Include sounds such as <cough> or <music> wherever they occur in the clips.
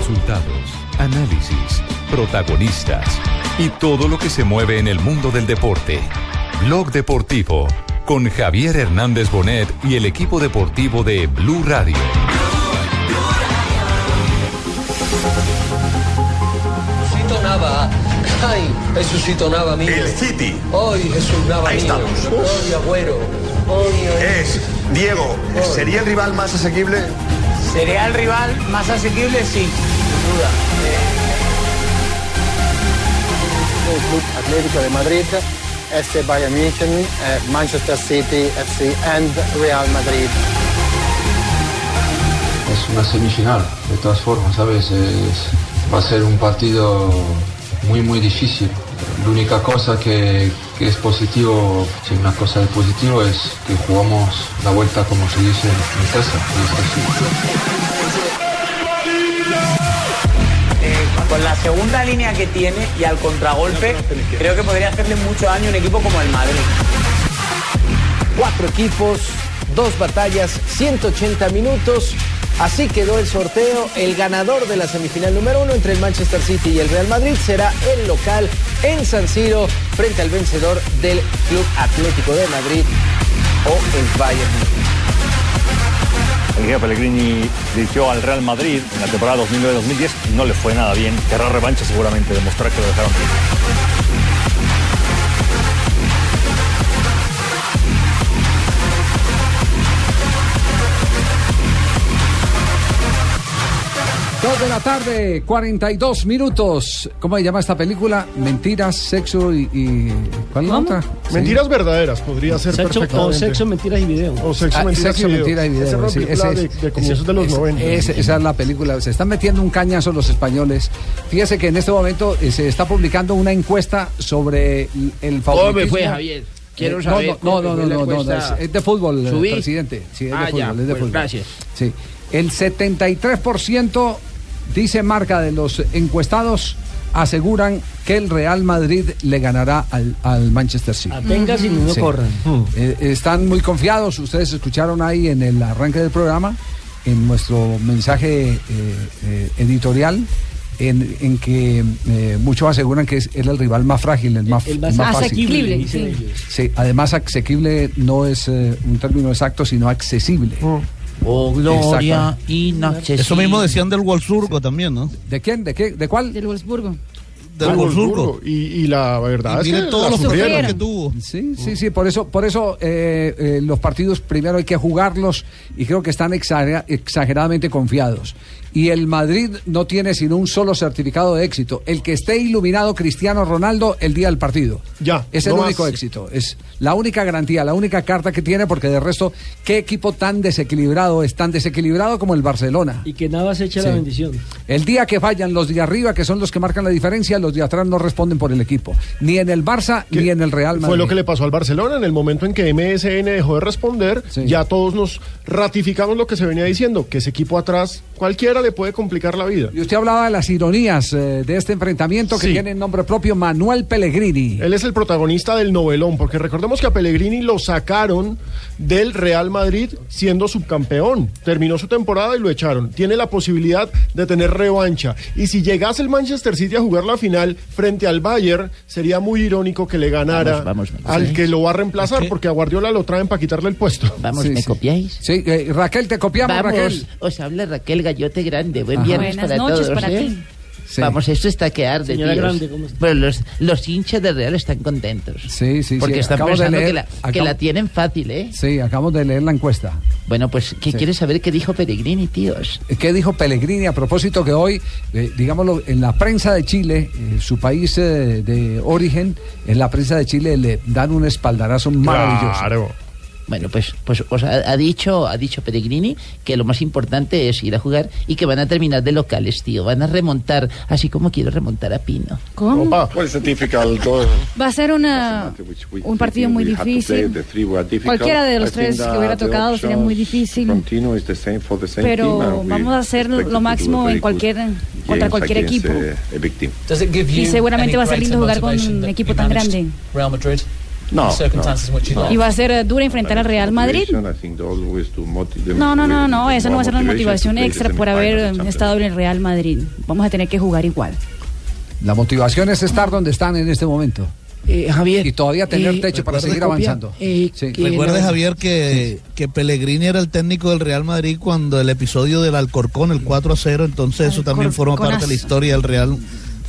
Resultados, análisis, protagonistas y todo lo que se mueve en el mundo del deporte. Blog Deportivo con Javier Hernández Bonet y el equipo deportivo de Blue Radio. Jesucito Nava. Ay, Jesucito Nava mío. El City. Hoy Jesús Nava Ahí mío. estamos. Hoy Agüero. Hoy, hoy. Es, Diego, ¿sería el rival más asequible? ¿Sería el rival más asequible? Sí. Duda. el Club Atlético de Madrid, FC Bayern München, eh, Manchester City FC and Real Madrid. Es una semifinal, de todas formas, ¿sabes? Es- va a ser un partido muy, muy difícil. La única cosa que, que es positivo, si una cosa de positivo es que jugamos la vuelta, como se dice, en casa. Con la segunda línea que tiene y al contragolpe, creo que podría hacerle mucho daño a un equipo como el Madrid. Cuatro equipos, dos batallas, 180 minutos. Así quedó el sorteo. El ganador de la semifinal número uno entre el Manchester City y el Real Madrid será el local en San Siro frente al vencedor del Club Atlético de Madrid o el Bayern. El Pellegrini dirigió al Real Madrid en la temporada 2009-2010. No le fue nada bien. Querrá revancha seguramente, demostrar que lo dejaron. Dos de la tarde, 42 minutos. ¿Cómo se llama esta película? Mentiras, sexo y. y- ¿Cuál es la otra? Mentiras verdaderas podría ser Sexo, o sexo, mentiras y video. O sexo, Ah, mentiras sexo, y video. mentira y video. Esa sí, película ese de, es- de comienzos de los ese- 90. ese- esa es la película. Se están metiendo un cañazo los españoles. Fíjese que en este momento eh, se está publicando una encuesta sobre el- ¿Cómo favoritismo. me fue, Javier? Quiero Eh, saber No, no, cómo no, no, la no, es, es de fútbol, ¿Subí? presidente. Sí, es de Ah, fútbol, ya, es de pues fútbol. gracias. Sí. El 73% dice marca de los encuestados aseguran que el Real Madrid le ganará al, al Manchester City. Atengas y no Sí. corran. Eh, están muy confiados, ustedes escucharon ahí en el arranque del programa, en nuestro mensaje eh, eh, editorial, en, en que eh, muchos aseguran que es, es el rival más frágil, el más, El el más más fácil. asequible. Sí, además asequible no es eh, un término exacto, sino accesible. Oh, gloria inaccesible. Eso mismo decían del Wolfsburgo también, ¿no? ¿De quién? ¿De qué? ¿De cuál? Del Wolfsburgo. Del Ah, Wolfsburgo. Y, y la verdad Y es que todos los sufrieron. problemas que tuvo. Sí, sí, sí, por eso, por eso eh, eh, los partidos primero hay que jugarlos y creo que están exagera- exageradamente confiados. Y el Madrid no tiene sino un solo certificado de éxito, el que esté iluminado Cristiano Ronaldo el día del partido. Ya, Es el no más. único éxito, es la única garantía, la única carta que tiene, porque de resto, ¿qué equipo tan desequilibrado es tan desequilibrado como el Barcelona? Y que nada se echa Sí. la bendición. El día que fallan los de arriba, que son los que marcan la diferencia, los de atrás no responden por el equipo. Ni en el Barça, Que ni en el Real Madrid. Fue lo que le pasó al Barcelona en el momento en que MSN dejó de responder. Sí. Ya todos nos ratificamos lo que se venía diciendo, que ese equipo atrás cualquiera le puede complicar la vida. Y usted hablaba de las ironías eh, de este enfrentamiento que Sí. tiene nombre propio Manuel Pellegrini. Él es el protagonista del novelón, porque recordemos que a Pellegrini lo sacaron del Real Madrid siendo subcampeón. Terminó su temporada y lo echaron. Tiene la posibilidad de tener revancha. Y si llegase el Manchester City a jugar la final frente al Bayern, sería muy irónico que le ganara Vamos, vamos, al sí. que lo va a reemplazar, porque a Guardiola lo traen para quitarle el puesto. Vamos, Sí, ¿me sí. copiáis? Sí, eh, Raquel, te copiamos, Vamos, Raquel. os habla Raquel Gallote Grande. Buen Ajá. viernes Buenas para noches todos. para ¿eh? ti. Sí. Vamos, esto está que arde, Señora tíos. Grande, ¿cómo está? Pero los, los hinchas de Real están contentos. Sí, sí, Porque sí. están Acabo de pensando leer- que, la, que la tienen fácil, ¿eh? Sí, acabamos de leer la encuesta. Bueno, pues, ¿qué Sí. quieres saber qué dijo Peregrini, tíos? ¿Qué dijo Pellegrini a propósito que hoy, eh, digámoslo, en la prensa de Chile, eh, su país eh, de origen, en la prensa de Chile le dan un espaldarazo maravilloso. Claro. Bueno, pues, pues os ha, ha dicho, ha dicho Peregrini que lo más importante es ir a jugar y que van a terminar de locales, tío. Van a remontar, así como quiero remontar a Pino. ¿Cómo? Opa. Va a ser una, un partido muy difícil. Cualquiera de los tres que hubiera tocado sería muy difícil. Pero vamos a hacer lo máximo en cualquier, contra cualquier equipo. Y seguramente va a ser lindo jugar con un equipo tan grande. No, Y va a ser duro enfrentar al Real Madrid. No, no, no, no, esa no va a ser la motivación extra por haber estado en el Real Madrid. Vamos a tener que jugar igual. La motivación es estar donde están en este momento. Eh, Javier. Y todavía tener eh, techo para ¿recuerda seguir avanzando. Eh, Sí. Recuerde, Javier, que, que Pellegrini era el técnico del Real Madrid cuando el episodio del Alcorcón, el 4 a 0, entonces eso también forma parte de la historia del Real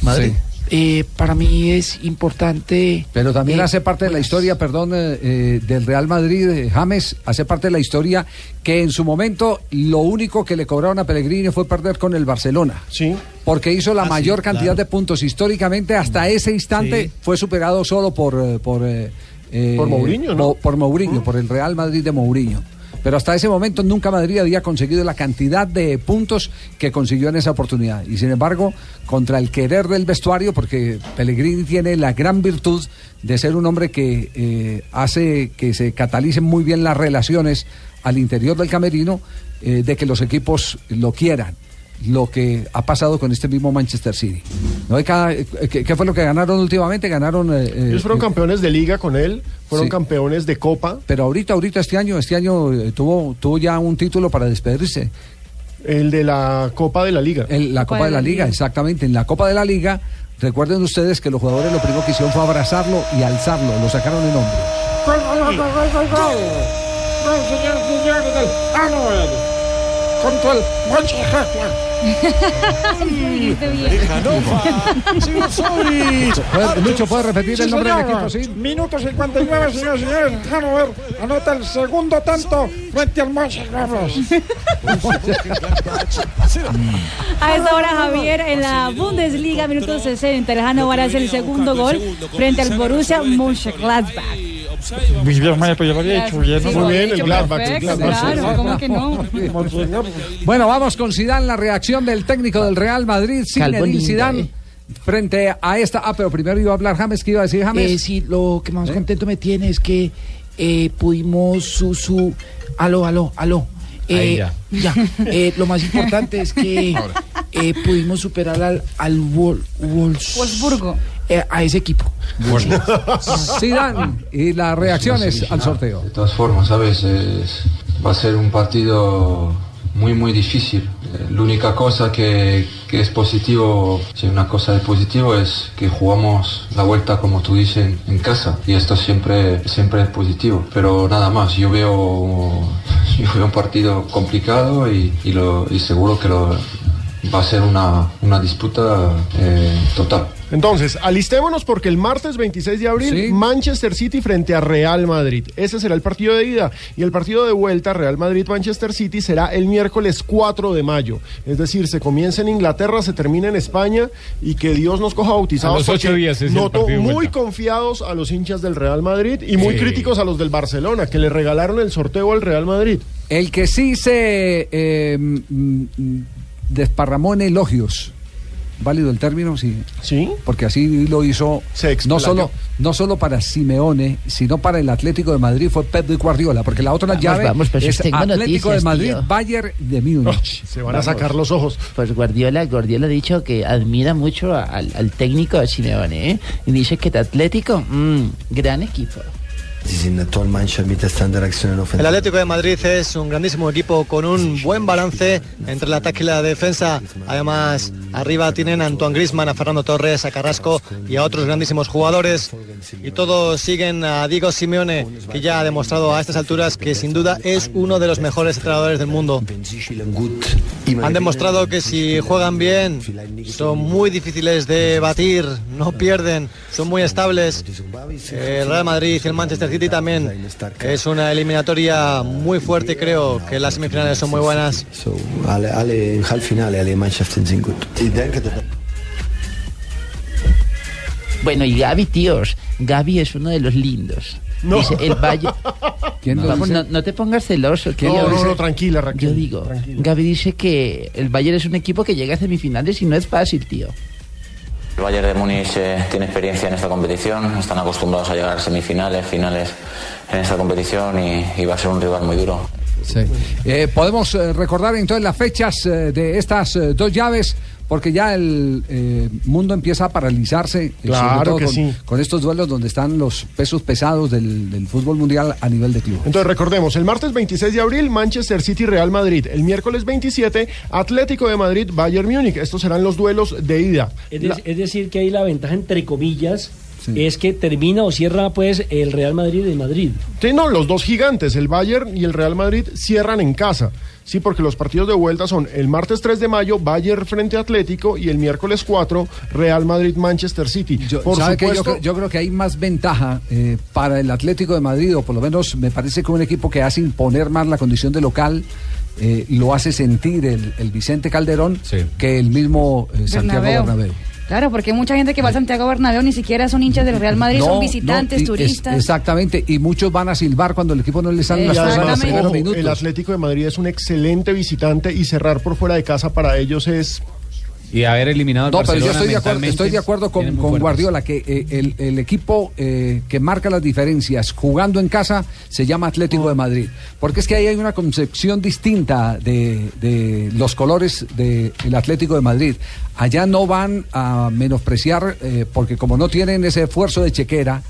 Madrid. Eh, para mí es importante. Pero también eh, hace parte de la historia, perdón, eh, eh, del Real Madrid, eh, James, hace parte de la historia que en su momento lo único que le cobraron a Pellegrini fue perder con el Barcelona. Sí. Porque hizo la Ah, sí, mayor cantidad claro. de puntos. Históricamente, hasta ese instante, Sí. fue superado solo por... por Por Mourinho, ¿no? po- Por Mourinho, por el Real Madrid de Mourinho. Pero hasta ese momento nunca Madrid había conseguido la cantidad de puntos que consiguió en esa oportunidad. Y sin embargo, contra el querer del vestuario, porque Pellegrini tiene la gran virtud de ser un hombre que eh, hace que se catalicen muy bien las relaciones al interior del camerino, eh, de que los equipos lo quieran. Lo que ha pasado con este mismo Manchester City. ¿No? Y cada- eh, ¿qué, qué fue lo que ganaron últimamente? Ganaron. eh, eh, Ellos fueron eh, campeones de liga con él, fueron Sí. campeones de copa. pero ahorita, ahorita este año, este año eh, tuvo, tuvo ya un título para despedirse. El de la Copa de la Liga. El- la Copa de la Liga, exactamente. En la Copa de la Liga, recuerden ustedes que los jugadores lo primero que hicieron fue abrazarlo y alzarlo, lo sacaron en hombros. Del <laughs> el Mönchengladbach. ¿Puede- Lucho, ¿puede repetir Sí, el nombre del señor. equipo? Sí. Minuto 59, señores y señores. Hannover anota el segundo tanto frente al Mönchengladbach. A esta hora, Javier, en la Bundesliga, minuto 60, el Hannover hace el segundo gol frente al Borussia Mönchengladbach. Muy bien, Maya, pues ya lo había hecho bien. ¿no? Muy bien, el Gladbach. el Perfecto, Gladbach. claro, ¿cómo que no? <laughs> Bueno, vamos con Zidane, la reacción del técnico del Real Madrid, Zinedine Zidane, eh. frente a esta. Ah, pero primero iba a hablar James, ¿qué iba a decir James? Eh, sí, lo que más contento me tiene es que eh, pudimos su, su... Aló, aló, aló. Eh, Ahí ya. ya. Eh, lo más importante es que <laughs> eh, pudimos superar al, al Wol- Wolfs- Wolfsburgo. Eh, a ese equipo. Zidane y las reacciones al sorteo. De todas formas, ¿sabes? Es- va a ser un partido muy, muy difícil. Eh, La única cosa que, que es positivo, si una cosa de positivo es que jugamos la vuelta, como tú dices, en, en casa. Y esto siempre, siempre es positivo. Pero nada más, yo veo, <laughs> yo veo un partido complicado y, y lo, y seguro que lo, va a ser una, una disputa eh, total. Entonces, alistémonos porque el martes 26 de abril, Manchester City frente a Real Madrid. Ese será el partido de ida. Y el partido de vuelta, Real Madrid-Manchester City, será el miércoles 4 de mayo. Es decir, se comienza en Inglaterra, se termina en España y que Dios nos coja bautizados. A los ocho días es Noto muy confiados a los hinchas del Real Madrid y muy Sí. críticos a los del Barcelona, que le regalaron el sorteo al Real Madrid. El que sí se eh, mm, mm, desparramó en elogios. ¿Válido el término? Sí. Sí. Porque así lo hizo no solo, no solo para Simeone, sino para el Atlético de Madrid fue Pep de Guardiola, porque la otra Vamos, llave vamos, pues, es Atlético noticias, de Madrid, tío. Bayern de Múnich. Se van a sacar los ojos. Pues Guardiola, Guardiola ha dicho que admira mucho al, al técnico de Simeone, ¿eh? Y dice que el Atlético, mm, gran equipo. El Atlético de Madrid es un grandísimo equipo con un buen balance entre el ataque y la defensa. Además, arriba tienen a Antoine Griezmann, a Fernando Torres, a Carrasco y a otros grandísimos jugadores. Y todos siguen a Diego Simeone, que ya ha demostrado a estas alturas que sin duda es uno de los mejores entrenadores del mundo. Han demostrado que si juegan bien, son muy difíciles de batir, no pierden, son muy estables. El Real Madrid y el Manchester City también es una eliminatoria muy fuerte, creo que las semifinales son muy buenas. Bueno, y Gaby, tíos, Gaby es uno de los lindos. No. Dice, el Valle... <laughs> ¿Quién lo Vamos, dice? no, no te pongas celoso. ¿quién No, no, no, tranquila, Raquel. Yo digo, Gaby dice que el Bayern es un equipo que llega a semifinales y no es fácil, tío. El Bayern de Múnich eh, tiene experiencia en esta competición, están acostumbrados a llegar a semifinales, finales en esta competición y, va a ser un rival muy duro. Sí. Eh, podemos eh, recordar entonces las fechas de estas dos llaves, porque ya el eh, mundo empieza a paralizarse, eh, sobre Claro todo que con, sí. con estos duelos donde están los pesos pesados del, del fútbol mundial a nivel de club. Entonces recordemos, el martes 26 de abril, Manchester City Real Madrid. El miércoles 27, Atlético de Madrid Bayern Múnich. Estos serán los duelos de ida. Es, de- es decir, que ahí la ventaja, entre comillas, es que termina o cierra pues el Real Madrid de Madrid. Sí, no, los dos gigantes, el Bayern y el Real Madrid, cierran en casa. Sí, porque los partidos de vuelta son el martes 3 de mayo, Bayern frente a Atlético, y el miércoles 4, Real Madrid-Manchester City. Por yo, supuesto, creo- yo creo que hay más ventaja eh, para el Atlético de Madrid, o por lo menos me parece que un equipo que hace imponer más la condición de local, eh, lo hace sentir el, el Vicente Calderón, que el mismo eh, Santiago Bernabéu. Bernabéu. Claro, porque mucha gente que va a Santiago Bernabéu ni siquiera son hinchas del Real Madrid, No, son no, visitantes, es- turistas. exactamente, y muchos van a silbar cuando el equipo no les salen las Y cosas en los además, ojo, minutos. el Atlético de Madrid es un excelente visitante y cerrar por fuera de casa para ellos es... Y haber eliminado al No, pero yo estoy de acuerdo, estoy de acuerdo con. Guardiola, que eh, el, el equipo eh, que marca las diferencias jugando en casa se llama Atlético de Madrid. Porque es que ahí hay una concepción distinta de, de los colores del Atlético de Madrid. Allá no van a menospreciar, eh, porque como no tienen ese esfuerzo de chequera,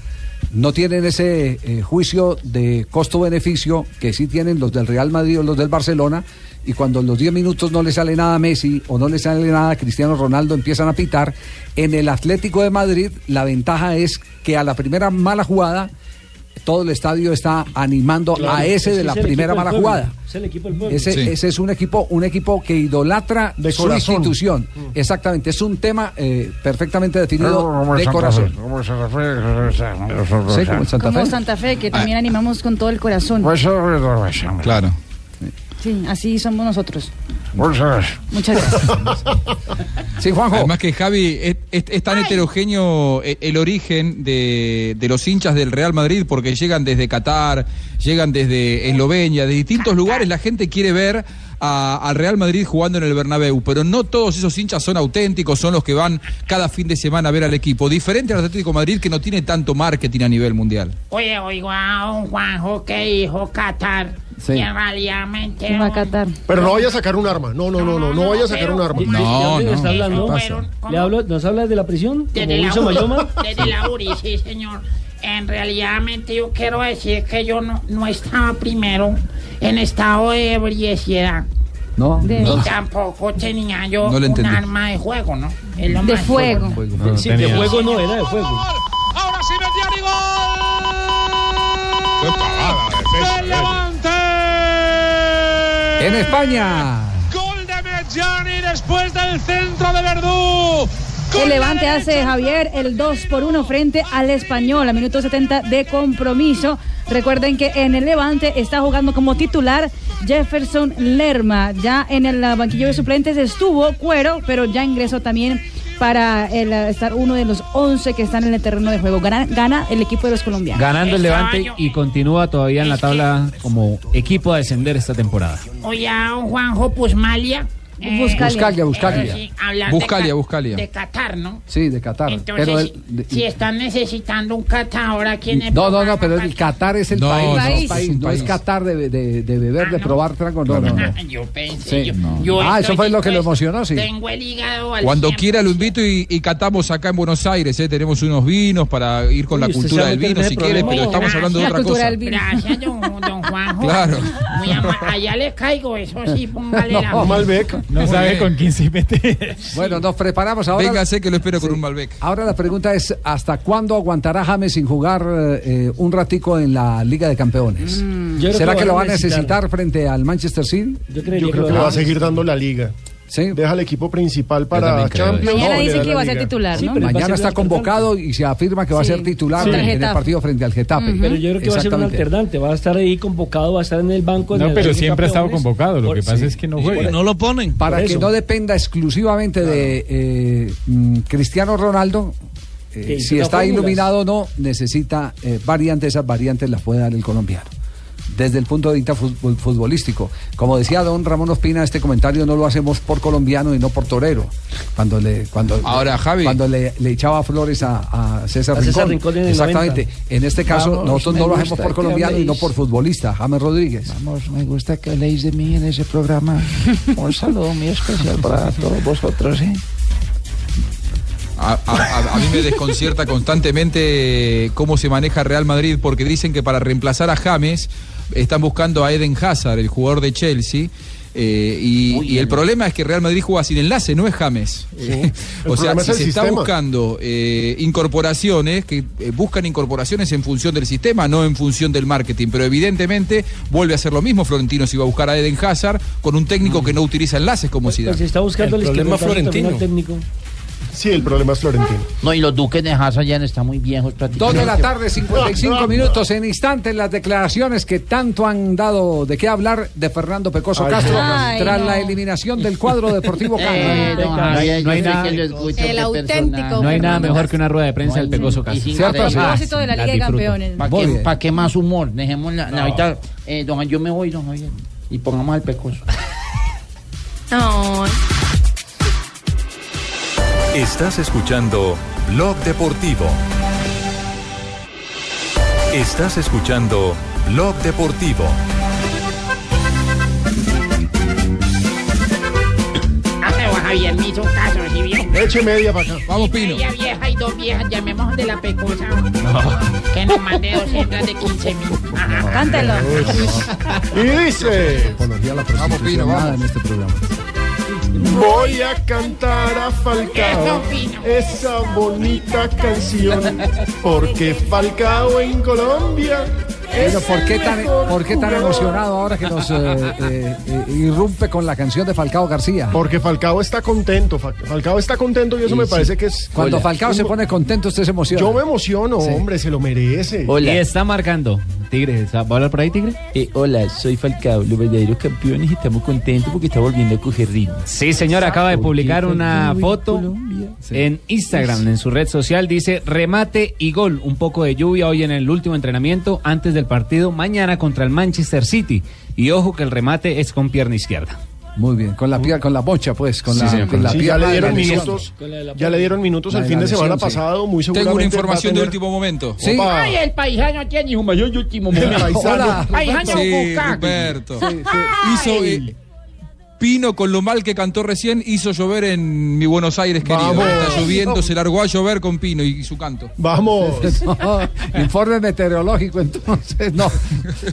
no tienen ese eh, juicio de costo-beneficio que sí tienen los del Real Madrid o los del Barcelona. Y cuando en los 10 minutos no le sale nada a Messi o no le sale nada a Cristiano Ronaldo, empiezan a pitar. En el Atlético de Madrid, la ventaja es que a la primera mala jugada, todo el estadio está animando Claro, a ese es de la es primera mala jugada. Es el equipo del pueblo. Ese, ese es un equipo, un equipo que idolatra De su corazón. institución. Exactamente, es un tema eh, perfectamente definido Como de Santa corazón. Fe, como Santa Fe, Sí, como Santa Como Fe. Santa Fe, que también animamos con todo el corazón. Claro. Sí, así somos nosotros. Muchas Muchas gracias. Sí, Juanjo. Además que Javi, es, es- es tan heterogéneo el, el origen de, de los hinchas del Real Madrid porque llegan desde Qatar, llegan desde Eslovenia, de distintos lugares. La gente quiere ver al Real Madrid jugando en el Bernabéu, pero no todos esos hinchas son auténticos, son los que van cada fin de semana a ver al equipo. Diferente al Atlético de Madrid que no tiene tanto marketing a nivel mundial. Oye, oigo a un Juanjo que dijo Qatar. Sí. Realidad mente. ¿Qué va a Qatar? Pero no vaya a sacar un arma. No, no, no, no, no vaya a sacar un arma. ¿De- de- de dónde está hablando? ¿Le hablo, ¿Nos habla de la prisión? ¿Como Desde la, Mayoma? desde <laughs> la URI, sí, señor. En realidad, yo quiero decir que yo no, no estaba primero en estado de ebriedad. No, Ni no. tampoco tenía yo No le un entendí. arma de juego, ¿no? Es lo De más fuego. importante. Sí, de fuego no, era de fuego. En España. Gol de Medjani después del centro de Verdú. El Levante hace Javier el 2 por 1 frente al Español a minuto 70 de compromiso. Recuerden que en el Levante está jugando como titular Jefferson Lerma. Ya en el banquillo de suplentes estuvo Cuero, pero ya ingresó también para el, uh, estar uno de los 11 que están en el terreno de juego. Gana, gana el equipo de los colombianos. Ganando el Levante y continúa todavía en la tabla como equipo a descender esta temporada. Oye, a un Juanjo Pusmalia. Buscalia, Buscalia. sí, Buscalia, de, Ca- Buscalia. de Qatar, ¿no? Sí, de Qatar. Entonces, pero si, el- de- si están necesitando un Qatar aquí en el no, no, no, pero el Qatar es el No, país, no, no, país. país, no es Qatar de, de- de beber, de probar trago, no, no, no. Yo pensé, Sí. yo, No. yo Ah, eso fue lo que lo emocionó, sí. Tengo el hígado al Cuando 100%. quiera lo invito y, y catamos acá en Buenos Aires. ¿eh? Tenemos unos vinos para ir con la Uy, cultura del vino si quiere, pero estamos hablando de La otra cultura cosa. del vino. Gracias, don, Juanjo. <laughs> Claro. Allá le caigo, eso sí, póngale <laughs> la No, Malbec. No sabe con quién se mete. <laughs> Bueno, nos preparamos ahora. Véngase que lo espero con un Malbec. Ahora la pregunta es, ¿hasta cuándo aguantará James sin jugar eh, un ratico en la Liga de Campeones? Mm. ¿Será que que lo va a necesitar. necesitar frente al Manchester City? Yo Yo creo que le va a seguir dando la liga. Deja el equipo principal para Champions. Mañana no, dicen que va a ser titular, Sí, ¿no? Mañana está convocado y se afirma que va a Sí. ser titular Sí. en, El en partido frente al Getafe. Pero yo creo que va a ser un alternante, va a estar ahí convocado, va a estar en el banco. en No, el pero siempre ha estado convocado. Lo Por- que pasa sí. es que no juega. No lo ponen. Para que no dependa exclusivamente de eh, mm, Cristiano Ronaldo, eh, si está fórmulas. iluminado o no, necesita eh, variantes, esas variantes las puede dar el colombiano. Desde el punto de vista fut- futbolístico. Como decía don Ramón Ospina, este comentario no lo hacemos por colombiano y no por torero. Cuando le, cuando, Ahora, Javi. cuando le, le echaba flores a, a César A César Rincón. Rincón en el Exactamente. 90. En este caso, Vamos, nosotros no lo hacemos por colombiano y no por futbolista. James Rodríguez. Vamos, me gusta que habléis de mí en ese programa. Un saludo muy especial para todos vosotros, ¿eh? A, a- a- a mí me desconcierta constantemente cómo se maneja Real Madrid porque dicen que para reemplazar a James están buscando a Eden Hazard, el jugador de Chelsea. eh, y, y el problema es que Real Madrid juega sin enlace, no es James. Eh, El o sea, si es se el está buscando eh, incorporaciones, que eh, buscan incorporaciones en función del sistema, no en función del marketing. Pero evidentemente vuelve a ser lo mismo. Florentino si va a buscar a Eden Hazard con un técnico que no utiliza enlaces como Zidane. Pues se está buscando el, también Florentino. técnico. Sí, el problema es Florentino. No, y los duques de Hazard ya están muy viejos Dos prácticamente. de la tarde, 55 minutos. En instantes, las declaraciones que tanto han dado de qué hablar de Fernando Pecoso Ay, Castro Ay, tras no. la eliminación del cuadro deportivo <laughs> Eh, no hay nada- El auténtico. No hay mejor que una rueda de prensa del Pecoso Castro. ¿Cierto? Propósito de la Liga de. Campeones. ¿Para qué, pa' qué más humor? Dejemos la, ahorita, eh, don, yo me voy, don Javier, y pongamos al pecoso. Ay. Estás escuchando Blog Deportivo. Estás escuchando Blog Deportivo. Ah, pero Javier me hizo caso, ¿sí vio? Eche media para acá. Vamos, Pino. Media vieja y dos viejas, llamemos de la pecosa. <laughs> Que nos mande dos hembras de 15 mil. Cántelo. <laughs> Y dice, Apología a la Vamos, Pino, prostitución, nada vamos. en este programa. Voy a cantar a Falcao esa bonita canción, porque Falcao en Colombia ¿por qué tan, mejor ¿por qué tan jugador. emocionado ahora que nos eh, eh, eh, irrumpe con la canción de Falcao García? Porque Falcao está contento, Fa- Falcao está contento y eso me sí. parece que es... Cuando Hola. Falcao se pone contento, usted se emociona. Yo me emociono, Sí. hombre, se lo merece. Y está marcando. Tigre, ¿va a hablar por ahí, Tigre? Eh, hola, soy Falcao, los verdaderos campeones y estamos contentos porque está volviendo a coger ritmo. Sí, señor, acaba de publicar una en foto en Instagram, en su red social. Dice remate y gol. Un poco de lluvia hoy en el último entrenamiento antes del partido mañana contra el Manchester City. Y ojo que el remate es con pierna izquierda. Muy bien, con la, pie- con la bocha, pues, con Sí, la, señor, con la Sí, ya le dieron minutos, ya le dieron minutos el fin de semana sí. pasado, muy seguramente Tengo una información de último momento. Ay, el paisano tiene un mayor último El momento. paisano. Hola. Paisano Sí, Bucaque. Ruperto. Sí, sí. Hizo, eh, Pino, con lo mal que cantó recién, hizo llover en mi Buenos Aires, querido. Vamos. Está lloviendo, se largó a llover con Pino y, y su canto. Vamos. <laughs> No, informe meteorológico, entonces, no.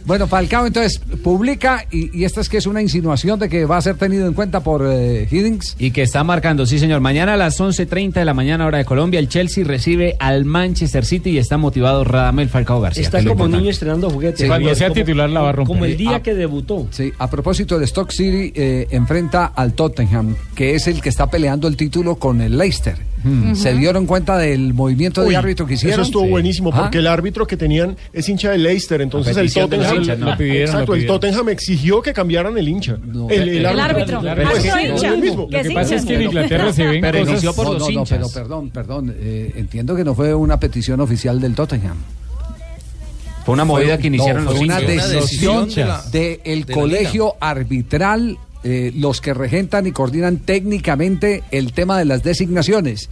Bueno, Falcao entonces publica, y, y esta es que es una insinuación de que va a ser tenido en cuenta por eh, Hiddings. Y que está marcando, sí señor, mañana a las 11.30 de la mañana hora de Colombia, el Chelsea recibe al Manchester City y está motivado Radamel Falcao García. Está como importante. niño estrenando juguetes. Sí, cuando sea Como- titular la va a romper. Como el día Ah. que debutó. Sí, a propósito, el Stock City eh, enfrenta al Tottenham, que es el que está peleando el título con el Leicester. ¿Se dieron cuenta del movimiento de árbitro que hicieron? Eso estuvo Sí. buenísimo, Ah. porque el árbitro que tenían es hincha de Leicester, entonces el Tottenham, hinchas, ¿no? Lo pidieron, exacto, lo el. Tottenham exigió que cambiaran el hincha. el, El árbitro. Ah, sí, hincha. lo. Que pasa es que en. Inglaterra se ven Pero cosas... por No, los no, no, hinchas. pero perdón, perdón. eh, entiendo que no fue una petición oficial del Tottenham. Fue una movida Fue- que iniciaron no, los fue una hinchas. decisión del de colegio arbitral, eh, los que regentan y coordinan técnicamente el tema de las designaciones.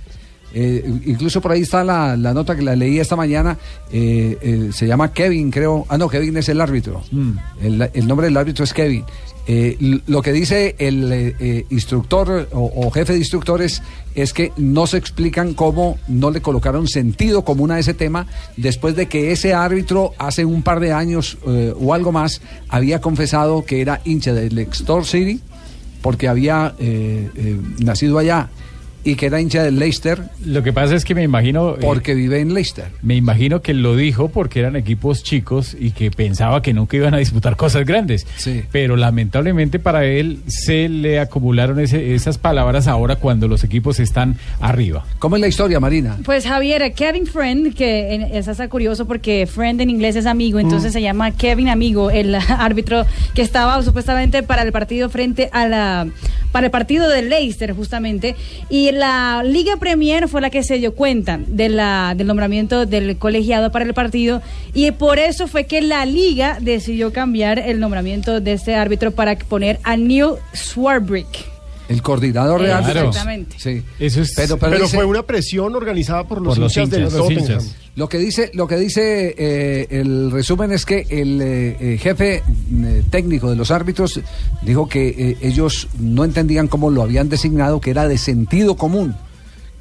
Eh, incluso por ahí está la, la nota que la leí esta mañana. eh, eh, se llama Kevin, creo. Ah, no, Kevin es el árbitro. El, el nombre del árbitro es Kevin. Eh, lo que dice el eh, instructor o, o jefe de instructores es que no se explican cómo no le colocaron sentido común a ese tema después de que ese árbitro hace un par de años o algo más había confesado que era hincha del Extor City porque había nacido allá y que era hincha del Leicester Lo que pasa es que me imagino... eh, porque vive en Leicester. Me imagino que lo dijo porque eran equipos chicos y que pensaba que nunca iban a disputar cosas grandes. Sí. Pero lamentablemente para él se le acumularon ese- esas palabras ahora cuando los equipos están arriba. ¿Cómo es la historia, Marina? Pues Javier, Kevin Friend, que en- esa está curioso porque Friend en inglés es amigo, entonces se llama Kevin Amigo, el <laughs> árbitro que estaba supuestamente para el partido frente a la para el partido de Leicester justamente y la Liga Premier fue la que se dio cuenta de la, del nombramiento del colegiado para el partido y por eso fue que la liga decidió cambiar el nombramiento de este árbitro para poner a Neil Swarbrick. El coordinador de árbitros. Exactamente. Sí. Eso es- pero, Pero, dice- fue una presión organizada por los Por los hinchas del hinchas, los Tottenham. hinchas. Lo que dice, lo que dice eh, el resumen es que el eh, eh, jefe eh, técnico de los árbitros dijo que ellos no entendían cómo lo habían designado, que era de sentido común,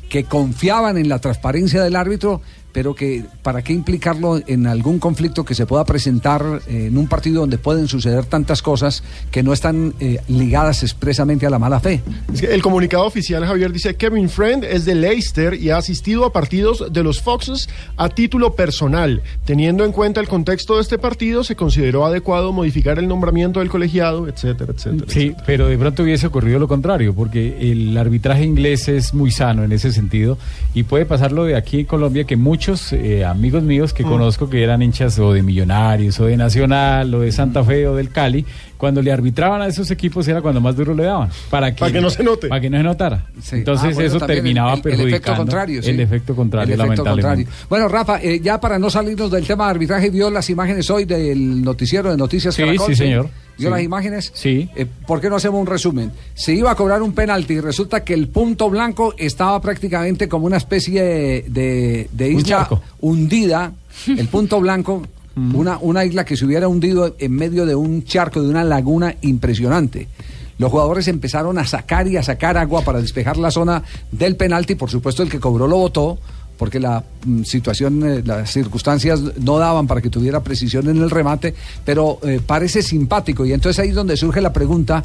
que confiaban en la transparencia del árbitro, pero que para qué implicarlo en algún conflicto que se pueda presentar eh, en un partido donde pueden suceder tantas cosas que no están eh, ligadas expresamente a la mala fe. Es que el comunicado oficial, Javier, dice Kevin Friend es de Leicester y ha asistido a partidos de los Foxes a título personal. Teniendo en cuenta el contexto de este partido, se consideró adecuado modificar el nombramiento del colegiado, etcétera, etcétera. Sí, pero de pronto hubiese ocurrido lo contrario, porque el arbitraje inglés es muy sano en ese sentido y puede pasarlo de aquí en Colombia que muchos eh, amigos míos que Mm. conozco que eran hinchas o de Millonarios o de Nacional o de Santa Fe o del Cali, cuando le arbitraban a esos equipos era cuando más duro le daban, para que, Para que no se note. Para que no se notara. Sí. Entonces Ah, bueno, eso terminaba el- el, perjudicando. efecto contrario. sí. El efecto contrario, El efecto lamentablemente. contrario. Bueno, Rafa, eh, ya para no salirnos del tema de arbitraje, vio las imágenes hoy del noticiero de Noticias Sí, Caracol. sí, señor. ¿Vio Sí. las imágenes? Sí. Eh, ¿Por qué no hacemos un resumen? Se iba a cobrar un penalti y resulta que el punto blanco estaba prácticamente como una especie de, de, isla hundida. El punto blanco, una, una isla que se hubiera hundido en medio de un charco, de una laguna impresionante. Los jugadores empezaron a sacar y a sacar agua para despejar la zona del penalti. Por supuesto, el que cobró lo votó, porque la mm, situación, eh, las circunstancias no daban para que tuviera precisión en el remate, pero eh, parece simpático. Y entonces ahí es donde surge la pregunta,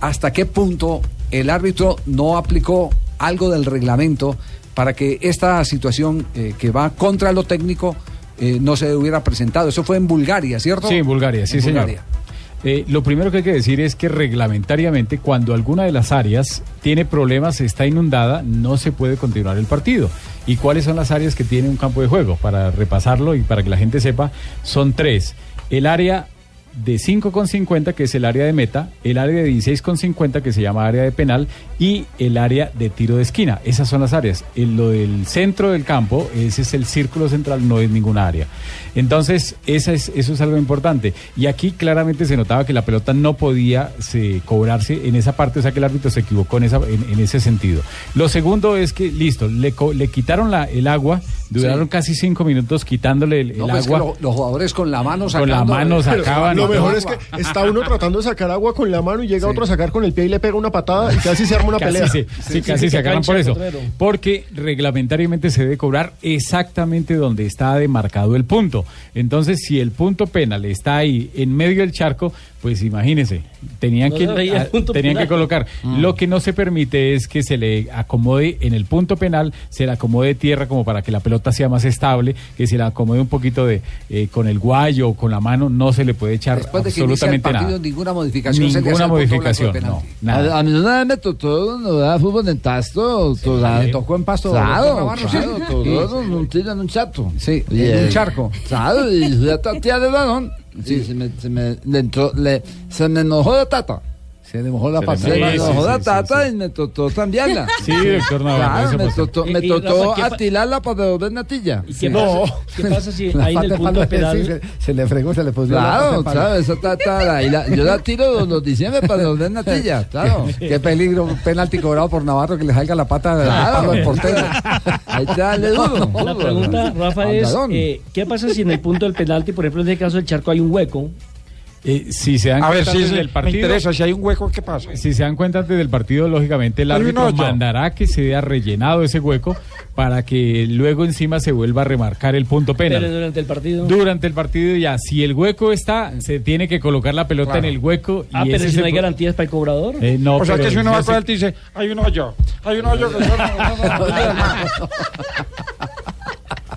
¿hasta qué punto el árbitro no aplicó algo del reglamento para que esta situación eh, que va contra lo técnico eh, no se hubiera presentado? Eso fue en Bulgaria, ¿cierto? Sí, en Bulgaria, sí, En señor. Bulgaria. Eh, lo primero que hay que decir es que reglamentariamente cuando alguna de las áreas tiene problemas, está inundada, no se puede continuar el partido. ¿Y cuáles son las áreas que tiene un campo de juego? Para repasarlo y para que la gente sepa, son tres. El área de 5,50 que es el área de meta, el área de 16,50 que se llama área de penal y el área de tiro de esquina. Esas son las áreas. En lo del centro del campo, ese es el círculo central, no es ninguna área. Entonces, esa es, eso es algo importante. Y aquí claramente se notaba que la pelota no podía se, cobrarse en esa parte, o sea que el árbitro se equivocó en, esa, en, en ese sentido. Lo segundo es que, listo, le, le quitaron la, el agua, duraron Sí. casi cinco minutos quitándole el, No, el pues que agua. lo- los jugadores con la mano Con la mano sacaban. Lo mejor es que <laughs> está uno tratando de sacar agua con la mano y llega otro a sacar con el pie y le pega una patada y casi se arma una Casi pelea. se- sí, casi se acaban por eso. Porque reglamentariamente se debe cobrar exactamente donde está demarcado el punto. Entonces, si el punto penal está ahí en medio del charco, pues imagínense, tenían No que se a- tenían que colocar. Mm. Lo que no se permite es que se le acomode en el punto penal, se le acomode tierra como para que la pelota sea más estable, que se le acomode un poquito de eh, con el guayo o con la mano, no se le puede echar Después de que absolutamente partido, nada. ninguna modificación. se le Ninguna blanco de modificación, no. Nada. A, a mí vez me tocó no da fútbol en Pasto. le tocó en Pasto, Claro, sí. claro, un tiro en un chato. Sí, Y, en un eh, charco. Claro, y fui a tatear el balón. Sí, se me, se me, le entró, le, se me enojó la tata. Se le mojó la Se sí, tata y me tocó cambiarla. Sí, doctor Navarro, me me y, tocó Rafa, ¿qué pa- atilarla para devolver natilla. ¿Y qué, pasa, qué pasa si <laughs> ahí en el punto penal... se, se le fregó, se le puso la Claro, claro, esa tata, la- y la- yo la tiro los diciembre para devolver natilla, <laughs> claro. Qué peligro, un penalti cobrado por Navarro que le salga la pata del Claro. palo al portero. <laughs> Ahí te dale duro. La pregunta, Rafa, es, eh, ¿qué pasa si en el punto del penalti, por ejemplo, en este caso del charco hay un hueco? Eh, si se dan A ver, cuenta si del me partido, interesa, si hay un hueco, ¿qué pasa? si se dan cuenta antes del partido, lógicamente el árbitro mandará que se vea rellenado ese hueco para que luego encima se vuelva a remarcar el punto Pero penal. durante el partido... Durante el partido ya, si el hueco está, se tiene que colocar la pelota Claro. en el hueco. Ah, y pero si es no hay garantías para el cobrador. Eh, no, o sea que si uno va con él dice, hay un hoyo, hay un hoyo que yo no- no- no- no-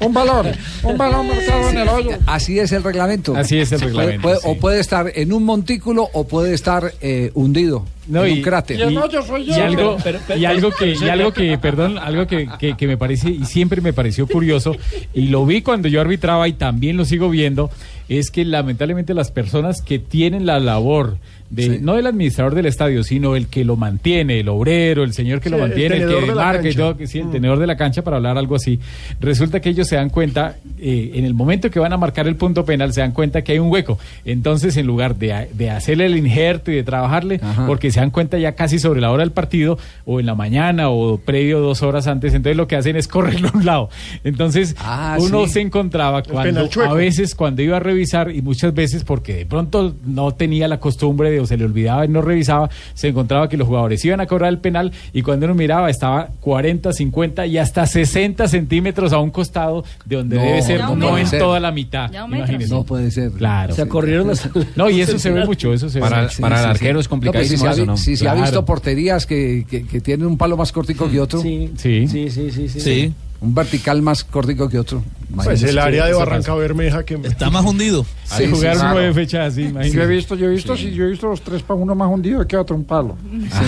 Un balón, un balón marcado en el hoyo. Así es el reglamento. Así es el reglamento, puede- sí. O puede estar en un montículo o puede estar eh, hundido No, en y- un cráter. Y el hoyo soy yo. Y algo, Pero- pero- y algo que, y algo que, perdón, algo que, que- que me parece y siempre me pareció curioso y lo vi cuando yo arbitraba y también lo sigo viendo es que lamentablemente las personas que tienen la labor de, no del administrador del estadio, sino el que lo mantiene, el obrero, el señor que Sí, lo mantiene, el, que marca y cancha. todo, que sí, el Mm. tenedor de la cancha para hablar algo así. Resulta que ellos se dan cuenta, eh, en el momento que van a marcar el punto penal, se dan cuenta que hay un hueco. Entonces, en lugar de, de hacerle el injerto y de trabajarle, porque se dan cuenta ya casi sobre la hora del partido, o en la mañana, o previo dos horas antes, entonces lo que hacen es <laughs> correrlo a un lado. Entonces, Ah, uno se encontraba cuando, a veces cuando iba a revisar, y muchas veces porque de pronto no tenía la costumbre de, o se le olvidaba y no revisaba, se encontraba que los jugadores iban a cobrar el penal y cuando uno miraba estaba 40, 50 y hasta 60 centímetros a un costado de donde No, debe ser, no, metro. en toda la mitad. No puede ser. Claro. Se corrieron las- No, y eso se ve <laughs> mucho, eso se Para- ve. para el arquero es No, pues, complicadísimo si se ha, eso, ¿no? si se ha Claro. visto porterías que, que, que tienen un palo más cortico que otro. Sí, sí, sí, sí, sí, sí. Sí. Un vertical más cortico que otro. Pues Imagínese. el área de Barranca pasa. Bermeja que Está más hundido. Ahí jugaron nueve fechas así. Yo he visto, yo he visto, sí, yo he visto los tres para uno más hundido que otro un palo.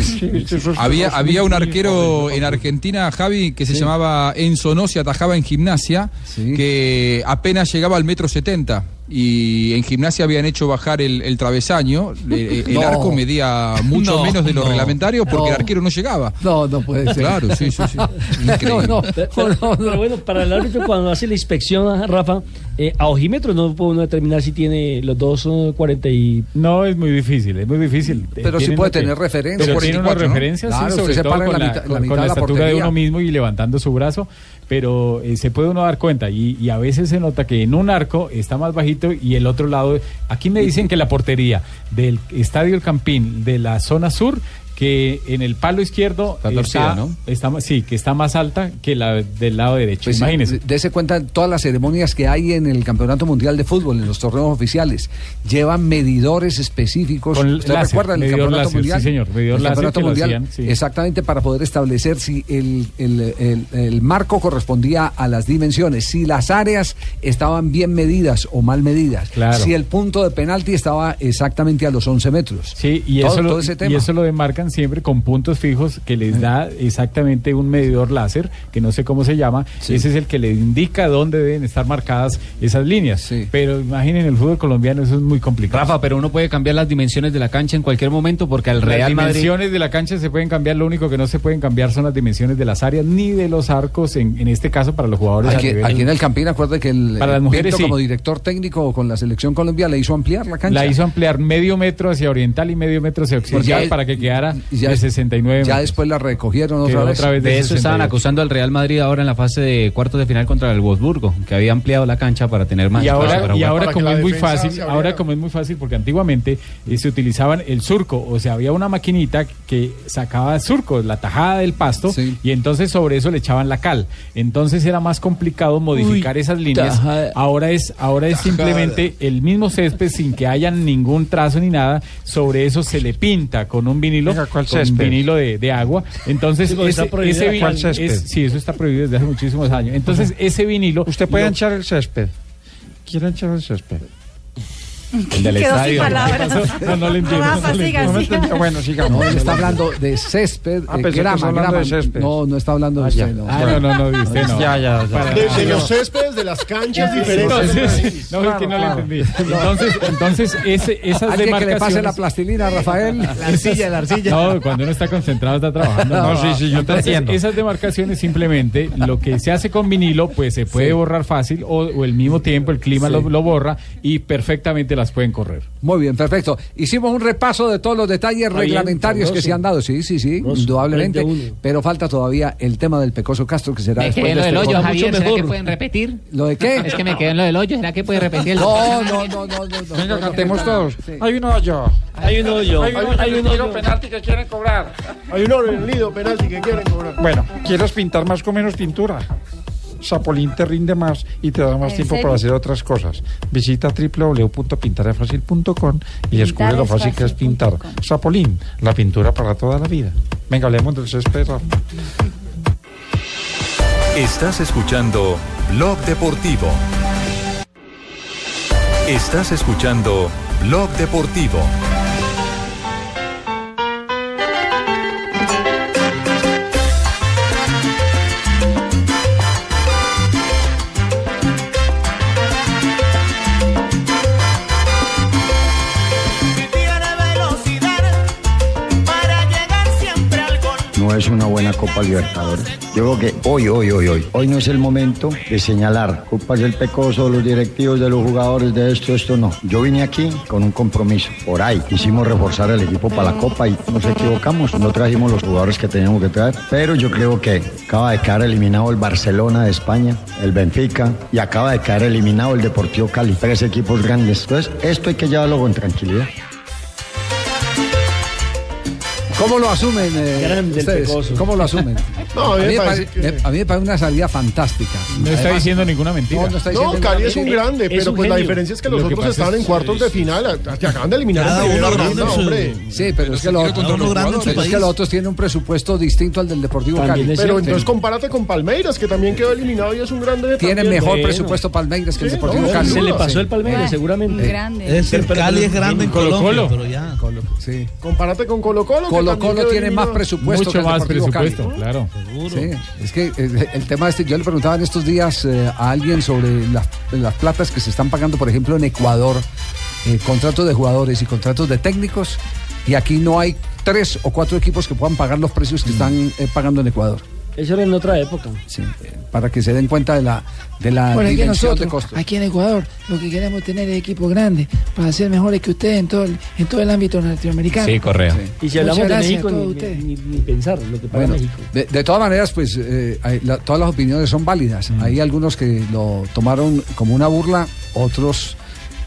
Sí, es- Había, había un arquero en Argentina, Javi, que se llamaba Enzo Nossi, atajaba en gimnasia, que apenas llegaba al metro setenta. Y en gimnasia habían hecho bajar el, el travesaño. Eh, El, <laughs> No. arco medía mucho No, menos de lo no. reglamentario porque No. el arquero no llegaba. No, no puede ser. Claro, sí, sí, sí. <laughs> Increíble. No, no, Pero, pero- pero bueno, para el árbitro cuando hace la inspección, Rafa, eh, a ojímetro no puede uno determinar si tiene los dos eh, 40 y... No, es muy difícil, es muy difícil. Pero sí puede tener referencias. Pero tiene unas 44, ¿no? referencias, Claro, sí, sobre se todo con la la, mitad- la con- la estatura de uno mismo y levantando su brazo, pero eh, se puede uno dar cuenta y, y a veces se nota que en un arco está más bajito y el otro lado, aquí me dicen que la portería del Estadio El Campín de la zona sur que en el palo izquierdo Está torcida, ¿no? está más- sí, que está más alta que la del lado derecho. Pues Imagínese. Dese cuenta todas las ceremonias que hay en el Campeonato Mundial de Fútbol, en los torneos oficiales. Llevan medidores específicos. Con ¿Usted láser, recuerda el Campeonato láser, Mundial? sí, señor, medidor El láser Campeonato Mundial, hacían, sí. Exactamente para poder establecer si el, el- el- el marco correspondía a las dimensiones, si las áreas estaban bien medidas o mal medidas, Claro. si el punto de penalti estaba exactamente a los 11 metros. Sí, y Todo- eso, lo, todo ese tema. y eso lo demarcan siempre con puntos fijos que les da exactamente un medidor láser, que no sé cómo se llama. Ese es el que le indica dónde deben estar marcadas esas líneas. Pero imaginen el fútbol colombiano, eso es muy complicado. Rafa, pero uno puede cambiar las dimensiones de la cancha en cualquier momento porque al Real las dimensiones de la cancha se pueden cambiar, lo único que no se pueden cambiar son las dimensiones de las áreas ni de los arcos, en, en este caso para los jugadores. Aquí, nivel- aquí en el Campín, acuerde que el Para las mujeres, sí. como director técnico con la selección Colombia le hizo ampliar la cancha. La hizo ampliar medio metro hacia oriental y medio metro hacia occidental para que quedara ya- de 69 Ya después la recogieron otra vez. otra vez De eso estaban 68. acusando al Real Madrid ahora en la fase de cuartos de final contra el Wolfsburgo, que había ampliado la cancha para tener más y ahora, para y ahora Para como es muy fácil, ahora como es muy fácil, porque antiguamente eh, se utilizaban el surco, o sea, había una maquinita que sacaba surco, la tajada del pasto, y entonces sobre eso le echaban la cal. Entonces era más complicado modificar Uy, esas líneas. tajada. Ahora es, ahora es Tajada. simplemente el mismo césped sin que haya ningún trazo ni nada. Sobre eso se le pinta con un vinilo, Venga, ¿cuál con césped? vinilo de, de agua. Entonces porque está ese, prohibido ese. ¿Cuál césped? es- sí, eso está prohibido desde hace muchísimos años. Entonces ese vinilo Usted puede lo- hinchar el césped. ¿Quiere hinchar el césped? El del <laughs> Quedó sin estadio. palabras. ¿Qué pasó? No, no le entiendo. Rafa, no le siga, entiendo. No siga. Bueno, sigamos. No, está hablando de césped, Ah, eh, grama, hablando de grama. césped. No, no está hablando de Ah, usted. no. Ah, no, no, no, de usted no. Ya, ya, De, los céspedes, de las canchas diferentes. Entonces, no, es que no le entendí. Entonces, entonces ese, esas Alguien que le pase demarcaciones... la plastilina a Rafael. Esas- No, cuando uno está concentrado está trabajando. No, sí, sí, yo te Entonces, entiendo. Esas demarcaciones simplemente, lo que se hace con vinilo, pues se puede Sí. borrar fácil o, o el mismo tiempo el clima Sí. lo, lo borra y perfectamente las pueden correr. Muy bien, perfecto. Hicimos un repaso de todos los detalles reglamentarios que se han dado. Sí, sí, sí, indudablemente. 31. Pero falta todavía el tema del Pecoso Castro, que será Me después quedé en de lo del este hoyo. Javier. ¿Será que pueden repetir? ¿Lo de qué? Es que me quedé en lo del hoyo. ¿Será que puede repetir el No, no, no, no, no. no. Venga, cantemos todos. Hay un hoyo. Hay un hoyo. Hay un hoyo. Hay un hoyo. penalti que quieren cobrar. Hay un oro en el nido penalti que quieren cobrar. Bueno, ¿quieres pintar más con menos pintura? Sapolín te rinde más y te da más ¿En tiempo serio? para hacer otras cosas. Visita www.pintarefacil.com y descubre lo fácil que es pintar. Sapolín, la pintura para toda la vida. Venga, hablemos del césped, Rafa. Estás escuchando Blog Deportivo. Estás escuchando Blog Deportivo. Copa Libertadores. Yo creo que hoy, hoy, hoy, hoy, hoy no es el momento de señalar culpas del pecoso, los directivos, de los jugadores, de esto, esto no. Yo vine aquí con un compromiso. Por ahí quisimos reforzar el equipo para la Copa y nos equivocamos. No trajimos los jugadores que teníamos que traer. Pero yo creo que acaba de quedar eliminado el Barcelona de España, el Benfica y acaba de quedar eliminado el Deportivo Cali. Tres equipos grandes. Entonces, esto hay que llevarlo con tranquilidad. ¿Cómo lo asumen eh, ustedes? ¿Cómo lo asumen? No, a mí me parece pare- me- a mí me parece una salida fantástica. No está Además- diciendo ninguna mentira. No, no está No, diciendo Cali es un mentira. grande, pero pues la diferencia es que los Lo que otros pasa estaban es- en cuartos de final. Te acaban de eliminar Cada uno grande hombre. Sí, pero es que, es que los otros tienen un presupuesto distinto al del Deportivo Cali. Pero entonces compárate con Palmeiras, que también quedó eliminado y es un grande. Tiene mejor Bueno. presupuesto Palmeiras que el Deportivo Cali. se le pasó el Palmeiras, seguramente. Pero- Cali es grande en Colo-Colo. Compárate con Colo Colo. Colo Colo tiene más presupuesto Mucho que el más Deportivo Cali. presupuesto, claro. Sí, es que eh, el tema este, yo le preguntaba en estos días eh, a alguien sobre las, las platas que se están pagando, por ejemplo, en Ecuador, eh, contratos de jugadores y contratos de técnicos, y aquí no hay tres o cuatro equipos que puedan pagar los precios que están eh, pagando en Ecuador. Eso era en otra época. Sí, eh, para que se den cuenta de la, de la Bueno, aquí dimensión nosotros, de costos. aquí en Ecuador, lo que queremos tener es equipos grandes para ser mejores que ustedes en todo el, en todo el ámbito latinoamericano. Sí, correcto. Y si hablamos Muchas de México, ni, ni- ni pensar lo que paga Bueno, México. de, de todas maneras, pues eh, hay- la- todas las opiniones son válidas. Mm. Hay algunos que lo tomaron como una burla, otros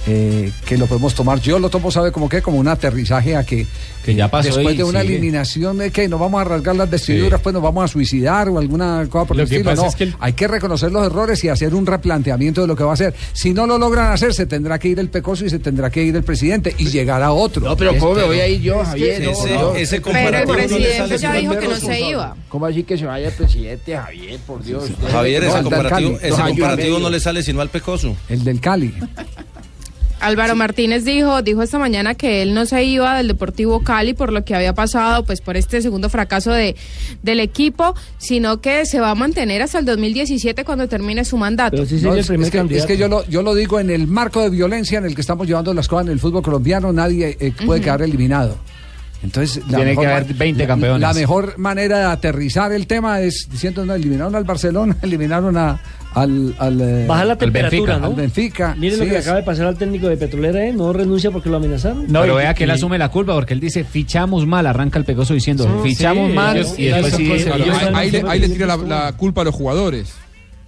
eh, que lo podemos tomar. Yo lo tomo, ¿sabe como qué? Como un aterrizaje a que, Que ya pasó después de una sigue. eliminación de que nos vamos a rasgar las vestiduras, pues nos vamos a suicidar o alguna cosa por Lo el que estilo. pasa No, es que el- hay que reconocer los errores y hacer un replanteamiento de lo que va a hacer. Si no lo logran hacer, se tendrá que ir el pecoso y se tendrá que ir el presidente y llegará otro. No, pero ¿cómo me voy a ir yo, Es que- Javier? No, ese- no. ese Pero el presidente ya dijo que no se iba. ¿Cómo así que se vaya el presidente, Javier? Por Dios. Javier, ese comparativo, ese comparativo no le sale sino al pecoso. El del Cali. Álvaro Martínez dijo, dijo esta mañana que él no se iba del Deportivo Cali por lo que había pasado, pues por este segundo fracaso de, del equipo, sino que se va a mantener hasta el 2017 cuando termine su mandato. No, es, es que, es que yo lo, yo lo digo en el marco de violencia en el que estamos llevando las cosas en el fútbol colombiano, nadie eh, puede quedar eliminado. Entonces, Tiene que haber ma- 20 la- campeones. La, mejor manera de aterrizar el tema es diciendo, no, eliminaron al Barcelona, <laughs> eliminaron a, al, al, eh, Baja la al temperatura, Benfica, ¿no? al Benfica. Miren lo que es- acaba de pasar al técnico de Petrolera, ¿eh? No renuncia porque lo amenazaron. No, pero y- vea que él asume la culpa porque él dice fichamos mal, arranca el pegoso diciendo Sí, fichamos sí, mal ellos- y después Ahí, ahí le, ahí le tira la, la culpa a los jugadores.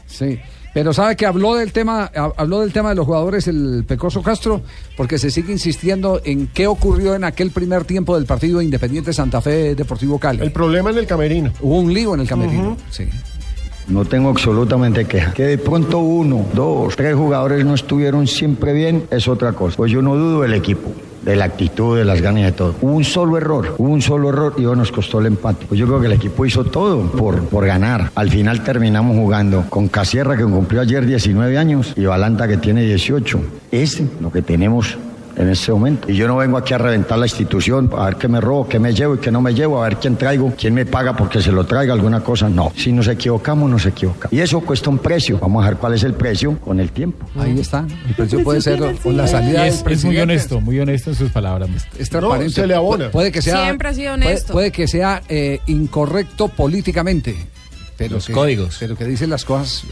Sí. Pero sabe que habló del tema, ha- habló del tema de los jugadores el Pecoso Castro, porque se sigue insistiendo en qué ocurrió en aquel primer tiempo del partido Independiente Santa Fe Deportivo Cali. El problema en el camerino. Hubo un lío en el camerino. Sí. No tengo absolutamente queja. Que de pronto uno, dos, tres jugadores no estuvieron siempre bien es otra cosa. Pues yo no dudo del equipo, de la actitud, de las ganas de todo. Hubo un solo error, hubo un solo error y nos costó el empate. Pues yo creo que el equipo hizo todo por, por ganar. Al final terminamos jugando con Casierra que cumplió ayer 19 años y Balanta que tiene 18. Este, lo que tenemos en este momento. Y yo no vengo aquí a reventar la institución, a ver qué me robo, qué me llevo y qué no me llevo, a ver quién traigo, quién me paga porque se lo traiga, alguna cosa. No, si nos equivocamos, nos equivocamos. Y eso cuesta un precio. Vamos a ver cuál es el precio con el tiempo. Ahí está. El precio puede ser con la salida es, es muy honesto, muy honesto en sus palabras. Es transparente. se le abona. Pu- Puede que sea, Siempre ha sido puede- honesto. Puede, que sea eh, incorrecto políticamente. Pero Los que- códigos. Pero que dice las cosas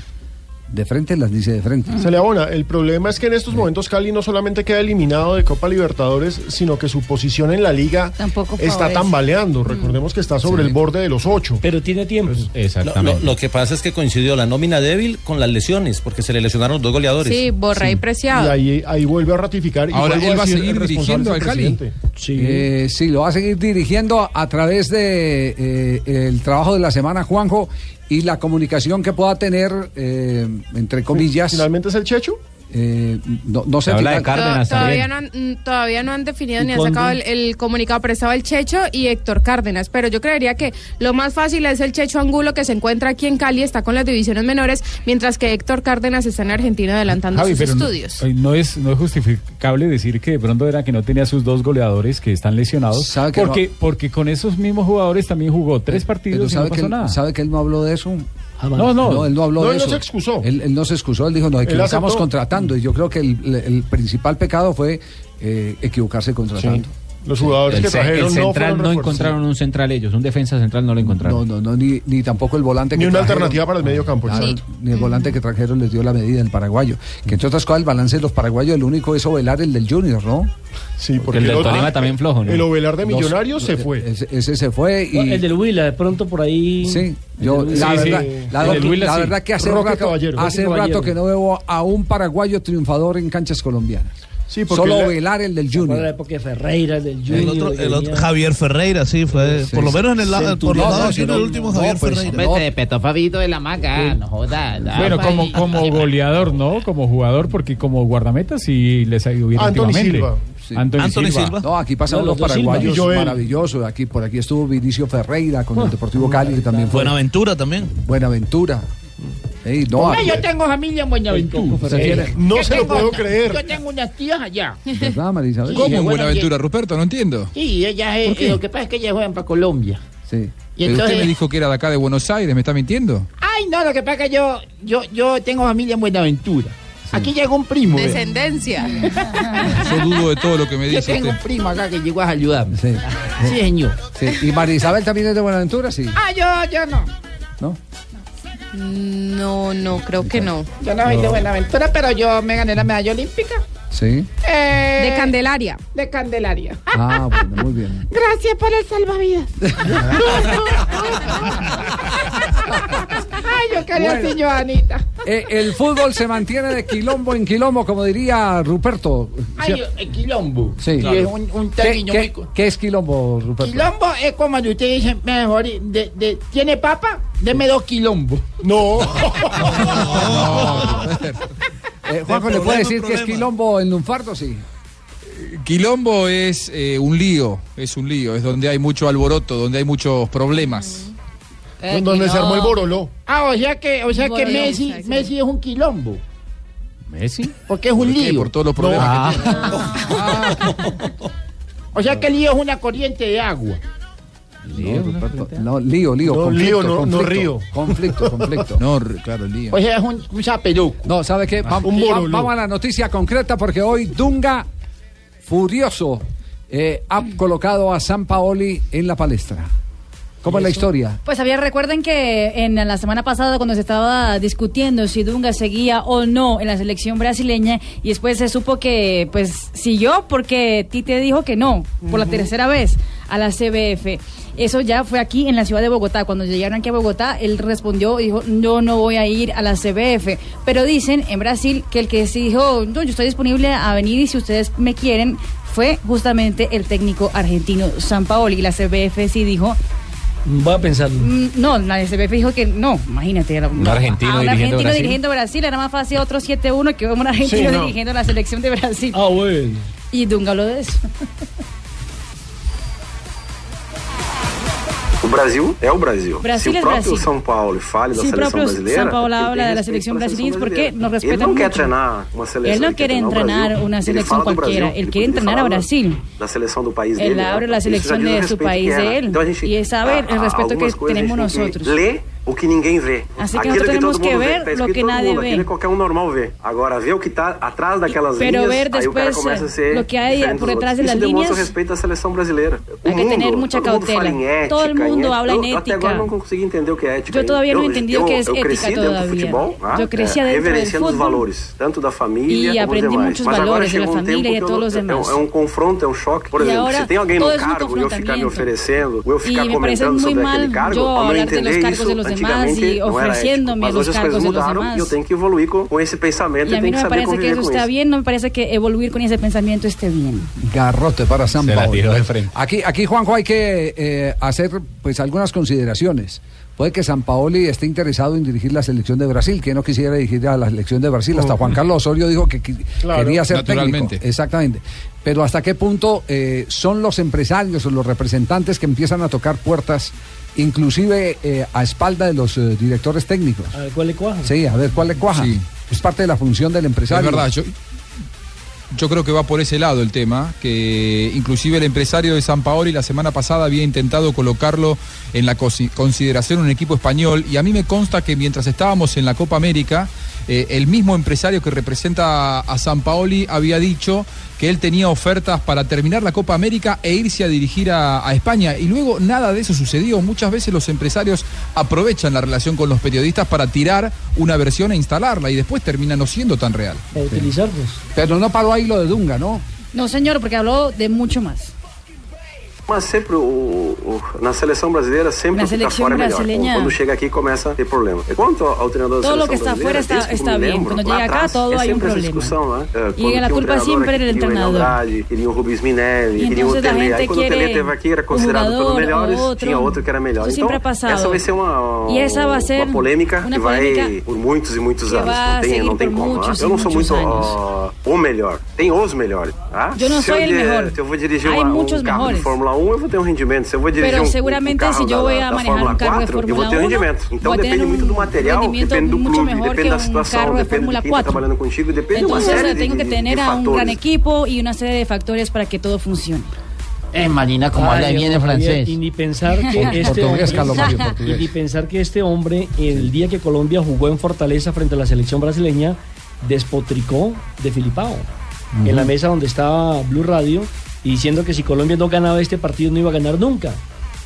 de frente, las dice de frente. Se le abona. El problema es que en estos momentos Cali no solamente queda eliminado de Copa Libertadores, sino que su posición en la liga Tampoco está tambaleando. Recordemos que está sobre Sí. el borde de los ocho. Pero tiene tiempo. Lo, lo- lo que pasa es que coincidió la nómina débil con las lesiones, porque se le lesionaron los dos goleadores. Sí, Borré y Preciado. Y ahí, ahí vuelve a ratificar. y Ahora, ¿él va a seguir dirigiendo al Cali? Sí. Eh, sí, lo va a seguir dirigiendo a través de eh, el trabajo de la semana, Juanjo, y la comunicación que pueda tener, eh, entre comillas. ¿Finalmente es el Checho? Eh, no, no sé. Habla de Cárdenas To- todavía, no han, mm, todavía no han definido ¿Y ni han sacado el, el comunicado, pero estaba el Checho y Héctor Cárdenas. Pero yo creería que lo más fácil es el Checho Angulo que se encuentra aquí en Cali, está con las divisiones menores, mientras que Héctor Cárdenas está en Argentina adelantando Javi, sus pero estudios. No, es, no es justificable decir que de pronto era que no tenía sus dos goleadores que están lesionados. ¿Sabe que Porque, no- porque con esos mismos jugadores también jugó tres Pero partidos y no pasó él, nada. sabe que él no habló de eso. No, no. él no habló No, de él no eso. se excusó. Él, él no se excusó, él dijo, nos equivocamos contratando. Y yo creo que el, el principal pecado fue eh, equivocarse contratando. Los jugadores El, que trajeron el no central no encontraron un central ellos, un defensa central no lo encontraron. No, no, no, ni, ni tampoco el volante Ni que una trajeron. alternativa para el medio campo. Claro. Ni el volante que trajeron les dio la medida del paraguayo. Que entre otras cosas, el balance de los paraguayos, el único es Ovelar, el del Junior, ¿no? Sí, porque el del otro- Tolima también flojo, ¿no? El Ovelar de Millonarios se fue. Ese, ese se fue y. No, el del Huila, de pronto por ahí. Sí, yo El la, verdad, Sí, la, el Huila la sí. verdad que hace rato, Caballero. hace rato que no veo a un paraguayo triunfador en canchas colombianas. Sí, porque Solo Ovelar, el del ¿Se acuerda la Junior. época de Ferreira, el del Junior? El otro, que el otro- venía- Javier Ferreira, sí, fue. Sí, por lo menos en el lado, por los No, lados no, Junior, no, el último no, Javier pues, Ferreira. Te petó Fabito de la no da Bueno, como, como goleador, ¿no? Como jugador, porque como guardameta sí les ha ido bien Anthony últimamente. Silva. Sí. Anthony, Anthony Silva. Silva. No, aquí pasaron No, los paraguayos maravillosos. Aquí, por aquí estuvo Vinicio Ferreira con el Deportivo Cali, que también fue Buenaventura también. Buenaventura. Ey, no, Hombre, yo tengo familia en Buenaventura. tiene- No Yo se lo tengo- puedo creer. Yo tengo unas tías allá. Sí, ¿Cómo en bueno, Buenaventura, Ruperto? No entiendo. Sí, ella es, qué? lo que pasa es que ellas juegan para Colombia. Sí. Y Pero entonces, usted me dijo que era de acá de Buenos Aires, ¿me está mintiendo? ay, no, lo que pasa es que yo, yo, yo tengo familia en Buenaventura. Aquí llegó un primo. Descendencia. <laughs> Yo dudo de todo lo que me Yo dice tengo un usted. primo acá que llegó a ayudarme. Sí. Sí, señor. sí. ¿Y María Isabel también es de Buenaventura? Sí. Ah, yo, yo no. ¿No? No, no, creo que no. Yo no soy de Buenaventura, pero yo me gané la medalla olímpica. Sí. Eh, De Candelaria. de Candelaria. Ah, bueno, muy bien. Gracias por el salvavidas. <laughs> Ay, yo quería Bueno. así, Joanita. Eh, el fútbol se mantiene de quilombo en quilombo, como diría Ruperto. Ay, el quilombo. Sí. Y Claro. es un, un ¿Qué, qué- muy... co- qué es quilombo, Ruperto? Quilombo es como cuando usted dice, mejor, de, de, ¿tiene papa? Deme dos quilombos. No. <laughs> Eh, Juanjo, ¿le problema puede decir que es quilombo en Lunfardo? Sí. Quilombo es eh, un lío, es un lío, es donde hay mucho alboroto, donde hay muchos problemas. Eh, donde se armó el boroló. Ah, o sea que, o sea que Messi, exacto. Messi es un quilombo. ¿Messi? Porque es un ¿Por lío. Por todos los problemas que tiene. <laughs> O sea que el lío es una corriente de agua. No, Ruperto, no, lío, lío. No, conflicto, lío, no- no río. Conflicto, conflicto. <laughs> No, claro, lío. O sea, es un, un zapeluco. No, ¿sabe qué? Va- Un va- boroló. vamos a la noticia concreta porque hoy Dunga, furioso, eh, ha colocado a San Paoli en la palestra. ¿Cómo es la historia? Pues había, recuerden que en la semana pasada cuando se estaba discutiendo si Dunga seguía o no en la selección brasileña y después se supo que pues siguió porque Tite dijo que no por la tercera vez a la CBF. Eso ya fue aquí en la ciudad de Bogotá. Cuando llegaron aquí a Bogotá, él respondió y dijo, yo no voy a ir a la CBF. Pero dicen en Brasil que el que sí dijo, no, yo estoy disponible a venir y si ustedes me quieren, fue justamente el técnico argentino San Paoli. Y la CBF sí dijo, Voy a pensarlo. Mm, No, la SBF dijo que no, imagínate. Era Un argentino a un dirigiendo argentino Brasil. dirigiendo Brasil era más fácil otro 7-1 que un argentino Sí, no. dirigiendo la selección de Brasil. Ah, bueno. Y Dunga habló de eso. <laughs> Brasil é o Brasil. Brasil Se o próprio Brasil. São Paulo fale da Si el seleção brasileira, São Paulo ele habla de la respeito selección brasileña, ¿por qué brasileira. nos Ele respetan não quer mucho? treinar uma seleção. Él no ele quer quiere treinar o entrenar Ele fala cualquiera, Brasil, él ele quiere poderia entrenar a Brasil. Da seleção do país Él dele. abre né? la Isso já selección diz o de su respeito país de él. Então a gente, el a- a- respeto que algumas coisas a gente tenemos tem que nosotros. Ler o que ninguém vê. Así que Aquilo nosotros tenemos todo que mundo vê, ver tá lo escrito que todo nadie mundo, ve. aquilo que qualquer um normal vê. Agora, ver o que está atrás daquelas Pero linhas, ver aí o cara después, começa a ser lo que hay diferente por dos detrás de outros. las Isso demonstra o líneas, respeito da seleção brasileira. O hay que mundo, tener mucha todo mundo fala cautela. em ética, Todo el mundo em habla en eu, Até agora ética. não consegui entender o que é ética. Yo todavía no he Eu- entendido eu- qué es eu ética cresci dentro do todavía. futebol, ah, Yo crecí é, adentro del reverenciando os fútbol valores, tanto da família y como aprendí dos demais. muchos Mas agora valores de la chegou um familia y tempo de que eu todos não- los é, demás. um- é um confronto, é um choque. Por E exemplo, agora, se tem alguém no todo es un cargo e eu ficar me confrontamiento. oferecendo, ou eu ficar Y me parece comentando muy sobre mal aquele cargo, yo ao não hablar de los entender cargos isso, de los demás y ofreciéndome los cargos de los demás. eu tenho que evoluir com esse pensamento Y a mí no me parece que eso está bien, no me parece que evoluir con ese pensamiento esté bien. Garrote para San Se la Paolo. tiró de frente. Aquí, aquí, Juanjo, hay que eh, hacer pues algunas consideraciones. Puede que San Paoli esté interesado en dirigir la selección de Brasil, que no quisiera dirigir a la selección de Brasil. Hasta Juan Carlos Osorio dijo que qui- Claro, quería ser técnico. Exactamente. Pero hasta qué punto eh, son los empresarios o los representantes que empiezan a tocar puertas, inclusive eh, a espalda de los eh, directores técnicos. A ver cuál le cuaja. Sí, a ver cuál le cuaja. Sí. Es parte de la función del Es empresario. verdad, yo, yo creo que va por ese lado el tema, que inclusive el empresario de San Paoli la semana pasada había intentado colocarlo en la consideración un equipo español y a mí me consta que mientras estábamos en la Copa América, eh, el mismo empresario que representa a San Paoli había dicho que él tenía ofertas para terminar la Copa América e irse a dirigir a, a España. Y luego nada de eso sucedió. Muchas veces los empresarios aprovechan la relación con los periodistas para tirar una versión e instalarla y después termina no siendo tan real. Para utilizarlos. Pero no paró ahí lo de Dunga, ¿no? No, señor, porque habló de mucho más. Mas sempre o, o- na seleção brasileira sempre Na selección fora é melhor. brasileña- Quando chega aqui começa a ter problema. E quanto ao treinador da Todo lo seleção que está brasileira, afuera está- desde está bien. lembro, llega acá, atrás, todo é hay un sempre essa problema. discussão, né? É, quando tinha um culpa treinador siempre aqui, del queria o Enio entrenador. Andrade, queria o Rubens Minelli, Y queria o Tele. Aí quando o Tele teve aqui era considerado pelos melhores, o otro. tinha outro que era melhor. Isso então, sempre essa vai ser uma, E essa vai ser uma polêmica uma que vai polêmica por muitos e muitos anos. Não tem, não tem como. né? e Eu não sou muito o melhor. Tem os melhores. Tá? Eu não Se sou eu el. Se eu vou dirigir uma, um carro mejores. de Fórmula 1, eu vou ter um rendimento. Se eu vou dirigir Pero um, um seguramente carro si yo da, voy a da manejar Fórmula un carro de 4, eu vou Fórmula ter um 1, rendimento. Então voy a depende muito do material, depende do clube, depende que da situação, carro de depende de quem está 4. trabalhando contigo, depende de uma Entonces série tengo de, que de, tener de a un gran fatores. equipo y una serie de factores para que todo funcione. Eh, Marina, como habla bien en Javier, francés. Y ni pensar que <laughs> este Portugués, hombre, Carlos Mario, <laughs> portugués. y ni pensar que este hombre, el día que Colombia jugó en Fortaleza frente a la selección brasileña, despotricó de Filipao. En la mesa donde estaba Blue Radio, y diciendo que si Colombia no ganaba este partido no iba a ganar nunca.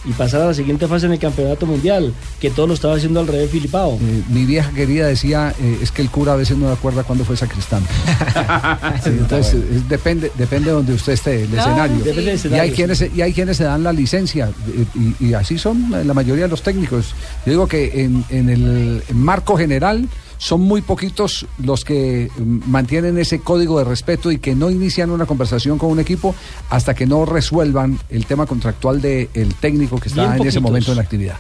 Y pasar a la siguiente fase en el campeonato mundial, que todo lo estaba haciendo al revés Filipao. Eh, mi vieja querida decía, eh, es que el cura a veces no acuerda cuándo fue sacristán. <laughs> Sí, entonces, es- depende, depende de donde usted esté, el escenario. depende y, hay quienes, se- y hay quienes se dan la licencia, eh, y, y así son la mayoría de los técnicos. Yo digo que en, en el marco general son muy poquitos los que mm, mantienen ese código de respeto y que no inician una conversación con un equipo hasta que no resuelvan el tema contractual del técnico que está Bien en ese momento en la actividad.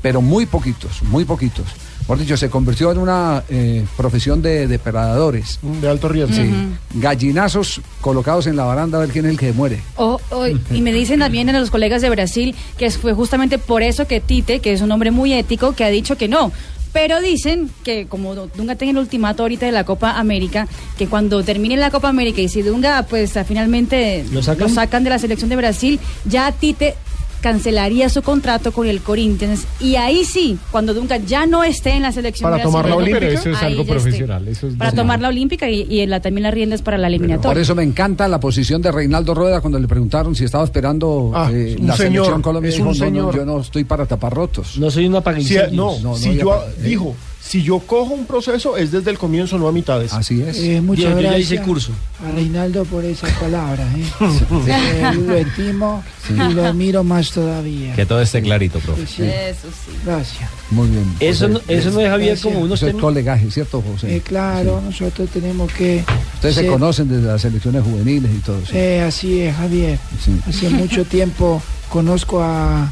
Pero muy poquitos, muy poquitos. Por dicho, se convirtió en una eh, profesión de depredadores. De alto riesgo. Sí. Gallinazos colocados en la baranda a ver quién es el que muere. O- o- y me dicen también a los colegas de Brasil que fue justamente por eso que Tite, que es un hombre muy ético, que ha dicho que no. Pero dicen que como Dunga tiene el ultimato ahorita de la Copa América, que cuando termine la Copa América y si Dunga pues finalmente ¿Lo sacan? de la selección de Brasil, ya Tite cancelaría su contrato con el Corinthians y ahí sí, cuando Dunga ya no esté en la selección Para tomar la olímpica. Eso es algo profesional. Eso es Para normal. tomar la olímpica y, y la- también las riendas para la eliminatoria. Por eso me encanta la posición de Reinaldo Rueda cuando le preguntaron si estaba esperando Ah, eh, un la señor, selección Colombia. es Dijo, un "No, no, señor". yo no estoy para tapar rotos. No soy una Si- paguilla. no, no, si no, yo ya- dijo, si yo cojo un proceso es desde el comienzo, no a mitades. Así es. Eh, muchas Yo- yo ya gracias hice curso. a Reinaldo por esas palabras. ¿eh? <laughs> Eh, lo estimo y lo admiro más todavía. Que todo esté clarito, profe. Sí, Eso sí. gracias. Muy bien. Eso no, eso no es Javier Gracias. como unos técnicos. colegaje, ¿cierto, José? Eh, claro, nosotros tenemos que... Ustedes se conocen desde las selecciones juveniles y todo eso. Eh, así es, Javier. Sí. Hace mucho <laughs> tiempo conozco a...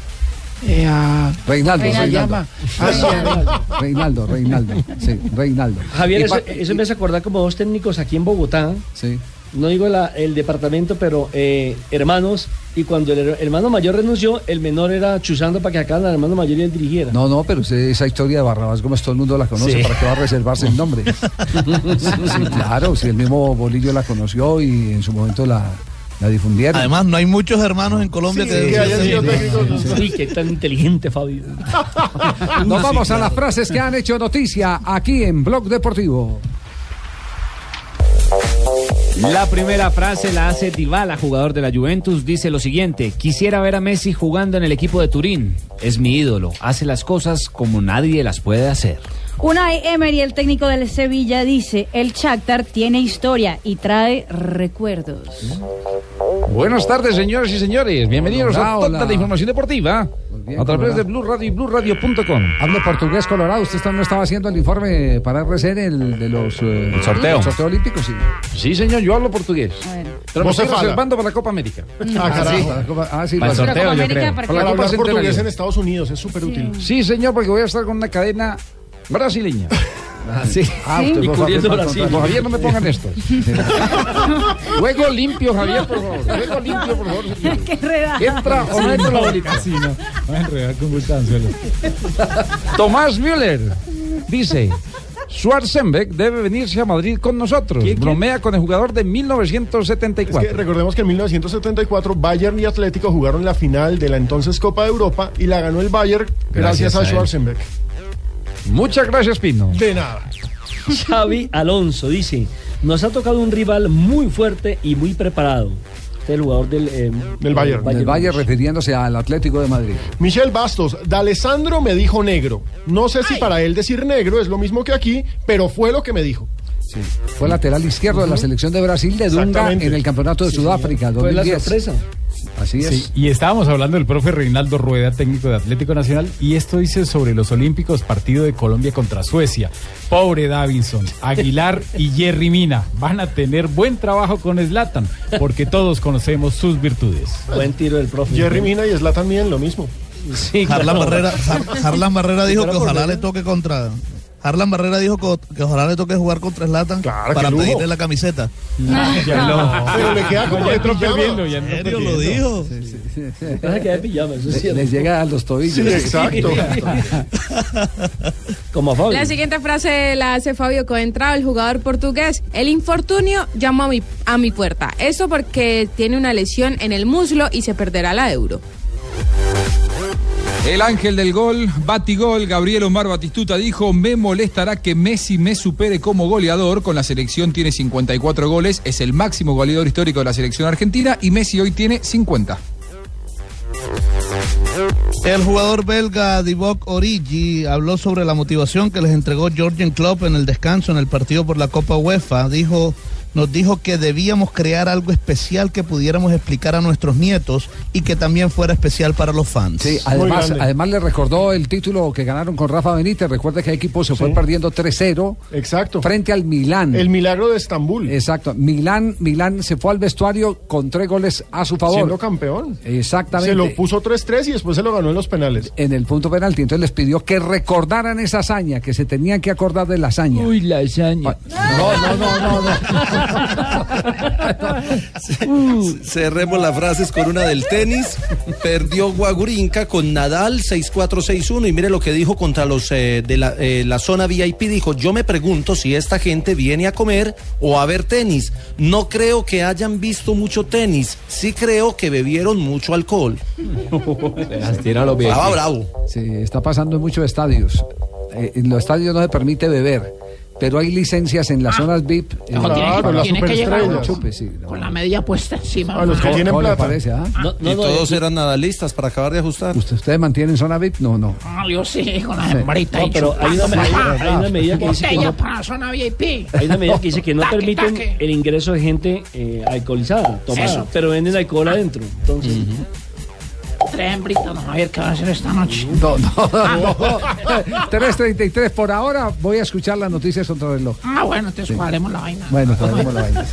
eh, a Reinaldo, ¿Cómo se Reinaldo. Reinaldo, Reinaldo. Sí, Reinaldo. Javier, eso, me hace acordar como dos técnicos aquí en Bogotá. Sí. No digo la- el departamento, pero eh, hermanos. Y cuando el her- hermano mayor renunció, el menor era chuzando para que sacaran al hermano mayor y él dirigiera. No, no, pero usted, esa historia de Barrabás Gómez todo el mundo la conoce, Sí. ¿para qué va a reservarse el nombre? sí, <laughs> sí, claro, si el mismo Bolillo la conoció y en su momento la, la difundieron. Además, no hay muchos hermanos en Colombia Sí, que, que hayan sido Sí, técnicos. sí, sí. Uy, qué tan inteligente, Fabio. <laughs> Nos vamos a las frases que han hecho noticia aquí en Blog Deportivo. La primera frase la hace Dybala, jugador de la Juventus, dice lo siguiente: Quisiera ver a Messi jugando en el equipo de Turín. Es mi ídolo, hace las cosas como nadie las puede hacer. Unai Emery, el técnico del Sevilla, dice, el Shakhtar tiene historia y trae recuerdos. Buenas tardes, señoras y señores. Bienvenidos Hola, a toda la información deportiva bien, a través Colorado. de Blue Radio y BlueRadio.com. Hable portugués colorado. Usted está- no estaba haciendo el informe para RCN el de los eh, El sorteo. el sorteo olímpico, sí. Sí, señor, yo hablo portugués. Bueno. Pero me estoy reservando para la Copa América. Ah, Ah, sí, carajo. para la Copa- ah, sí, Para el para- sorteo, Copa yo América, creo. para Para Para la hablar Copa portugués en Estados Unidos es súper útil. Sí, señor, porque voy a estar con una cadena brasileña. Ah, sí. Ah, usted Y fue cubriendo para- Brasil. No, Javier, no me pongan esto. Juego limpio, Javier, por favor. Juego limpio, por favor. señor. <laughs> Qué enredado. ¿Entra o no entra la bolita? No. Va a enredar con. Tomás Müller dice: Schwarzenbeck debe venirse a Madrid con nosotros. ¿Quién, quién? Bromea con el jugador de Es 1974. que recordemos que en 1974 Bayern y Atlético jugaron la final de la entonces Copa de Europa y la ganó el Bayern gracias, Gracias a a él. Schwarzenbeck. Muchas gracias, Pino. De nada. Xavi Alonso dice, nos ha tocado un rival muy fuerte y muy preparado. Este es el jugador del, eh, Del Bayern. Del Bayern refiriéndose al Atlético de Madrid. Michel Bastos, D'Alessandro me dijo negro. No sé si para él decir negro es lo mismo que aquí, pero fue lo que me dijo. Fue lateral izquierdo de la selección de Brasil de Dunga en el Campeonato de Sí, Sudáfrica Fue la 2010. sorpresa. Así es. Sí, y estábamos hablando del profe Reinaldo Rueda, técnico de Atlético Nacional, y esto dice sobre los Olímpicos, partido de Colombia contra Suecia. Pobre Davinson, <laughs> Aguilar y Jerry Mina van a tener buen trabajo con Zlatan, porque todos conocemos sus virtudes. Buen tiro del profe. Jerry Mina y Zlatan también lo mismo. Sí, Harlan Barrera, Har- Harlan Barrera dijo que ojalá le toque contra. Harlan Barrera dijo que, que ojalá le toque jugar contra Zlatan Claro, para pedirle la camiseta. Ya lo- Pero <laughs> le queda como de ya ¿En entró serio lo dijo? <laughs> De pijama, eso Le-. Les llega a los tobillos. Sí, exacto. Como a Fabio. La siguiente frase la hace Fabio Coentrao, el jugador portugués. El infortunio llama a mi, a mi puerta. Eso porque tiene una lesión en el muslo y se perderá la euro. El ángel del gol, Batigol, Gabriel Omar Batistuta dijo, me molestará que Messi me supere como goleador, con la selección tiene 54 goles, es el máximo goleador histórico de la selección argentina y Messi hoy tiene 50. El jugador belga Divock Origi habló sobre la motivación que les entregó Georgian Klopp en el descanso en el partido por la Copa UEFA. Dijo, nos dijo que debíamos crear algo especial que pudiéramos explicar a nuestros nietos y que también fuera especial para los fans. Sí, además, además le recordó el título que ganaron con Rafa Benítez. Recuerde que el equipo se fue perdiendo 3-0 Exacto. frente al Milán. El milagro de Estambul. Exacto. Milán, Milán se fue al vestuario con tres goles a su favor. Siendo campeón. Exactamente. Se lo puso 3-3 y después se lo ganó en los penales. en el punto penalti. Entonces les pidió que recordaran esa hazaña, que se tenían que acordar de la hazaña. Uy, la hazaña. No, no, no, no, no. Cerremos las frases con una del tenis. Perdió Guagurinca con Nadal 6-4-6-1 y mire lo que dijo contra los eh, de la, eh, la zona VIP. Dijo, yo me pregunto si esta gente viene a comer o a ver tenis. No creo que hayan visto mucho tenis. Sí creo que bebieron mucho alcohol. Bravo, bravo. Sí, está pasando en muchos estadios. Eh, en los estadios no se permite beber, pero hay licencias en las zonas VIP. en No, la- tiene, que- las tiene que llegar. Chupe, sí, no. con la media puesta encima. A los que ¿Cómo- tienen plata. parece, ah? No, no, y no, todos eh, eran nadalistas para acabar de ajustar. ¿Usted- ¿Ustedes mantienen zona VIP? No, no. Ah, yo sí, con la Sí. hembrita. No, y pero hay una medida- papá. hay una medida que dice que no- para la zona VIP. Hay una medida que dice que no Taque, permiten taque. el ingreso de gente eh, alcoholizada, tomada, Eso. pero venden alcohol adentro. Entonces, Tres hembritas, no, a ver qué va a hacer esta noche. No, no, no. <laughs> 3.33 por ahora. Voy a escuchar las noticias contra el reloj. Ah, bueno, entonces cuadremos la vaina. Bueno, cuadremos la vaina.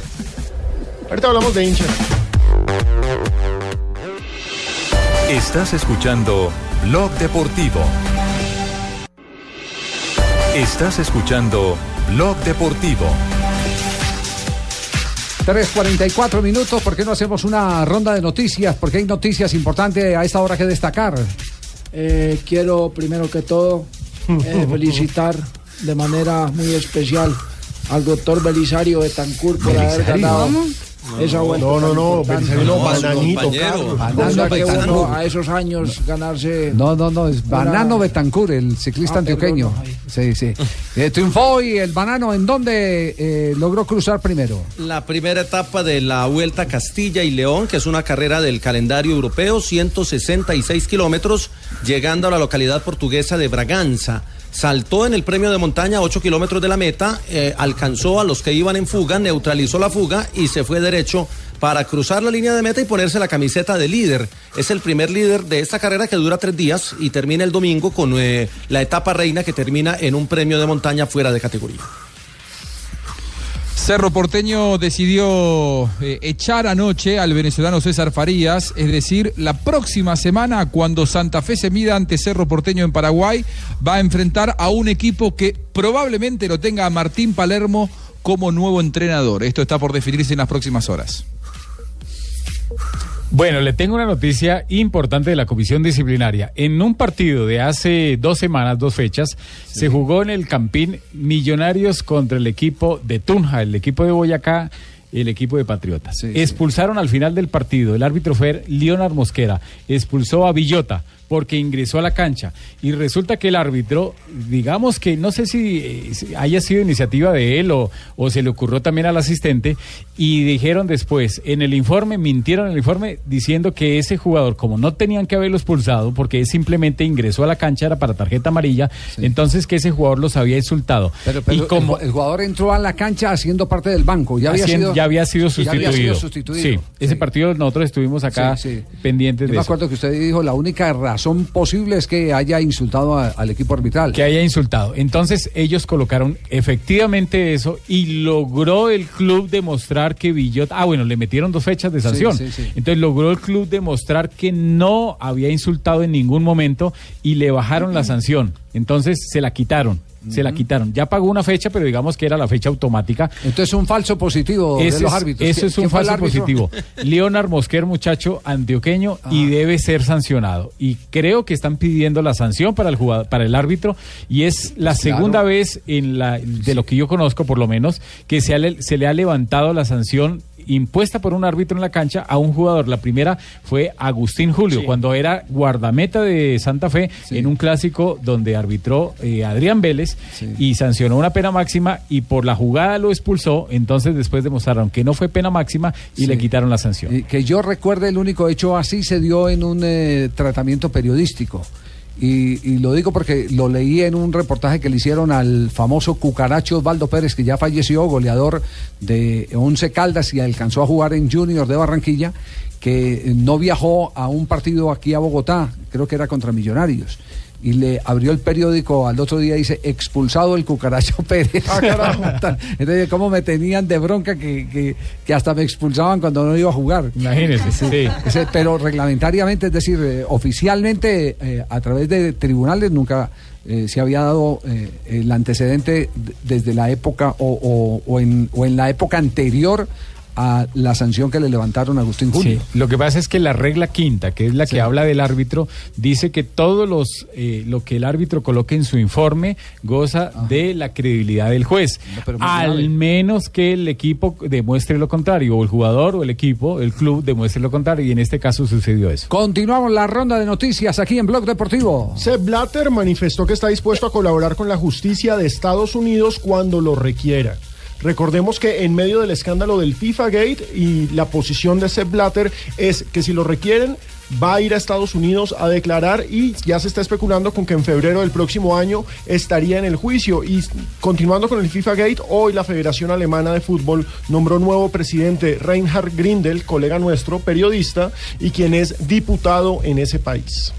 <laughs> Ahorita hablamos de hinchas. Estás escuchando Blog Deportivo. Estás escuchando Blog Deportivo. 3.44 minutos, ¿por qué no hacemos una ronda de noticias? Porque hay noticias importantes a esta hora que destacar. Eh, quiero primero que todo <laughs> eh, felicitar de manera muy especial al doctor Belisario Betancourt por haber ganado ¿Cómo? Esa vuelta. No, no, no, no, bananito. Banano a esos años ganarse. No, no, no, es Banano Betancur, el ciclista Ah, antioqueño. Sí, sí. <laughs> Eh, triunfó y el Banano, ¿en dónde eh, logró cruzar primero? La primera etapa de la Vuelta a Castilla y León, que es una carrera del calendario europeo, 166 kilómetros, llegando a la localidad portuguesa de Braganza. Saltó en el premio de montaña a 8 kilómetros de la meta, eh, alcanzó a los que iban en fuga, neutralizó la fuga y se fue derecho para cruzar la línea de meta y ponerse la camiseta de líder. Es el primer líder de esta carrera que dura tres días y termina el domingo con eh, la etapa reina que termina en un premio de montaña fuera de categoría. Cerro Porteño decidió eh, echar anoche al venezolano César Farías, es decir, la próxima semana cuando Santa Fe se mida ante Cerro Porteño en Paraguay, va a enfrentar a un equipo que probablemente lo tenga a Martín Palermo como nuevo entrenador. Esto está por definirse en las próximas horas. Bueno, le tengo una noticia importante de la comisión disciplinaria. En un partido de hace dos semanas, dos fechas, se jugó en el Campín Millonarios contra el equipo de Tunja, el equipo de Boyacá y el equipo de Patriotas. Expulsaron al final del partido, el árbitro fue Leonard Mosquera, expulsó a Villota porque ingresó a la cancha. Y resulta que el árbitro, digamos que no sé si, haya sido iniciativa de él o, o se le ocurrió también al asistente, y dijeron después, en el informe, mintieron en el informe diciendo que ese jugador, como no tenían que haberlo expulsado, porque simplemente ingresó a la cancha, era para tarjeta amarilla, entonces que ese jugador los había insultado. Pero, pero y el como el, jugador entró a la cancha haciendo parte del banco. Ya había, Haciendo- sido, ya había sido ya sustituido. había sido sustituido. Sí, ese partido nosotros estuvimos acá pendientes Yo de me eso. acuerdo que usted dijo la única razón posible es que haya insultado a- al equipo arbitral. Que haya insultado. Entonces ellos colocaron efectivamente eso y logró el club demostrar que Villot, ah bueno, le metieron dos fechas de sanción. sí, sí. Entonces logró el club demostrar que no había insultado en ningún momento y le bajaron la sanción. Entonces se la quitaron. Se la quitaron. Ya pagó una fecha, pero digamos que era la fecha automática. Entonces un falso positivo de Ese los es- árbitros. Eso ¿Qui- es un falso positivo. <laughs> Leonard Mosquer, muchacho antioqueño, y debe ser sancionado. Y creo que están pidiendo la sanción para el jugador, para el árbitro, y es la Pues claro. segunda vez en la, de lo que yo conozco, por lo menos, que se, ha se le ha levantado la sanción impuesta por un árbitro en la cancha a un jugador. La primera fue Agustín Julio, cuando era guardameta de Santa Fe en un clásico donde arbitró eh, Adrián Vélez y sancionó una pena máxima y por la jugada lo expulsó. Entonces después demostraron que no fue pena máxima y le quitaron la sanción. Y que yo recuerde, el único hecho así se dio en un eh, tratamiento periodístico. Y, y lo digo porque lo leí en un reportaje que le hicieron al famoso cucaracho Osvaldo Pérez, que ya falleció, goleador de Once Caldas y alcanzó a jugar en Junior de Barranquilla, que no viajó a un partido aquí a Bogotá, creo que era contra Millonarios. Y le abrió el periódico al otro día y dice, expulsado el cucaracho <laughs> Pérez. Entonces, ¿cómo me tenían de bronca que, que- que hasta me expulsaban cuando no iba a jugar? Imagínese, sí. Ese- pero reglamentariamente, es decir, eh, oficialmente, eh, a través de tribunales, nunca eh, se había dado eh, el antecedente desde la época o, o- o en, o en la época anterior a la sanción que le levantaron a Agustín Julio. Sí, lo que pasa es que la regla quinta, que es la que habla del árbitro, dice que todos los eh, lo que el árbitro coloque en su informe goza de la credibilidad del juez, al grave. menos que el equipo demuestre lo contrario, o el jugador o el equipo, el club demuestre lo contrario, y en este caso sucedió eso. Continuamos la ronda de noticias aquí en Blog Deportivo. Sepp Blatter manifestó que está dispuesto a colaborar con la justicia de Estados Unidos cuando lo requiera. Recordemos que en medio del escándalo del FIFA Gate y la posición de Sepp Blatter es que si lo requieren va a ir a Estados Unidos a declarar y ya se está especulando con que en febrero del próximo año estaría en el juicio. Y continuando con el FIFA Gate, hoy la Federación Alemana de Fútbol nombró nuevo presidente Reinhard Grindel, colega nuestro, periodista y quien es diputado en ese país.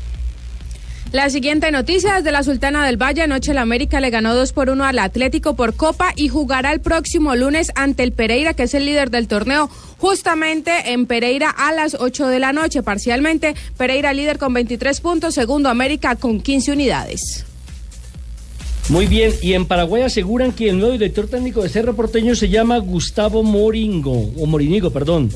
La siguiente noticia es de la Sultana del Valle. Anoche el América le ganó 2 por 1 al Atlético por Copa y jugará el próximo lunes ante el Pereira, que es el líder del torneo, justamente en Pereira a las 8 de la noche. Parcialmente, Pereira líder con 23 puntos, segundo América con 15 unidades. Muy bien, y en Paraguay aseguran que el nuevo director técnico de Cerro Porteño se llama Gustavo Moringo, o Morinigo, perdón,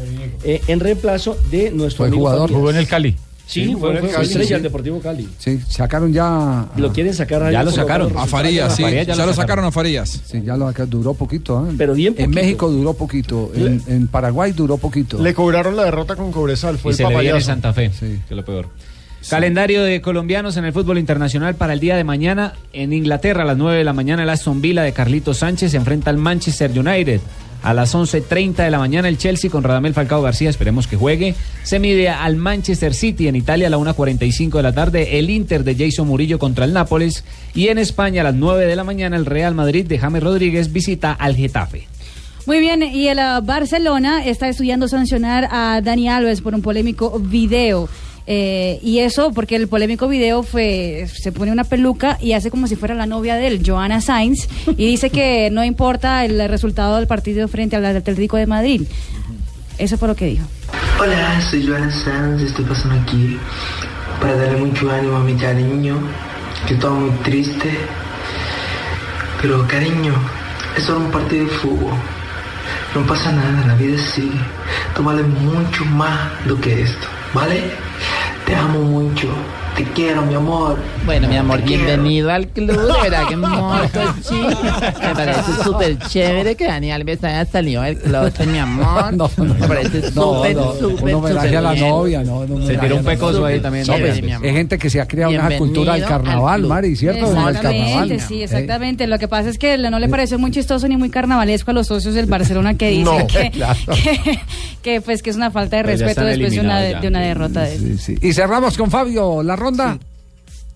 eh, en reemplazo de nuestro Fue amigo jugador. Farías. Jugó en el Cali. Sí, Sí, fue, en fue Cali, estrella sí. del Deportivo Cali. Sí, sacaron ya. Lo quieren sacar Ya ahí lo sacaron. A Farías, sí. Ya lo sacaron a Farías. Sí, ya lo duró poquito. ¿eh? Pero bien En poquito. México duró poquito. En, en Paraguay duró poquito. Le cobraron la derrota con Cobresal, fue y el se le viene papayazo. Santa Fe, que es lo peor. Calendario de colombianos en el fútbol internacional para el día de mañana. En Inglaterra, a las 9 de la mañana, el Aston Villa de Carlitos Sánchez se enfrenta al Manchester United. A las 11.30 de la mañana, el Chelsea con Radamel Falcao García, esperemos que juegue. Se mide al Manchester City en Italia a la 1.45 de la tarde. El Inter de Jason Murillo contra el Nápoles. Y en España, a las 9 de la mañana, el Real Madrid de James Rodríguez visita al Getafe. Muy bien, y el ah, Barcelona está estudiando sancionar a Dani Alves por un polémico video. Eh, y eso porque el polémico video fue, se pone una peluca y hace como si fuera la novia de él, Joana Sainz, y dice que no importa el resultado del partido frente al Atlético de Madrid. Eso fue lo que dijo. Hola, soy Joana Sanz, estoy pasando aquí para darle mucho ánimo a mi cariño, que está muy triste. Pero cariño, es solo un partido de fútbol. No pasa nada, la vida sigue. Tú vales mucho más do que esto, ¿vale? Te amo mucho, Te quiero, mi amor. Bueno, mi amor, bienvenido al club. De verdad que <laughs> moto chico. Me parece súper chévere que Dani Alves haya salido del closet, mi amor. Me parece No, súper, no, súper, un homenaje a la bien. novia, no, no, Se tiró un pecoso ahí también. No, Chévere, pues, es gente que se ha creado una cultura del al carnaval. Mari, ¿cierto? Exactamente, sí, exactamente. Lo que pasa es que no le pareció muy chistoso ni muy carnavalesco a los socios del Barcelona que dicen <laughs> No, que, claro. <laughs> que, que, pues que es una falta de ya respeto después de una, derrota de él. Sí, sí. Y cerramos con Fabio la ronda.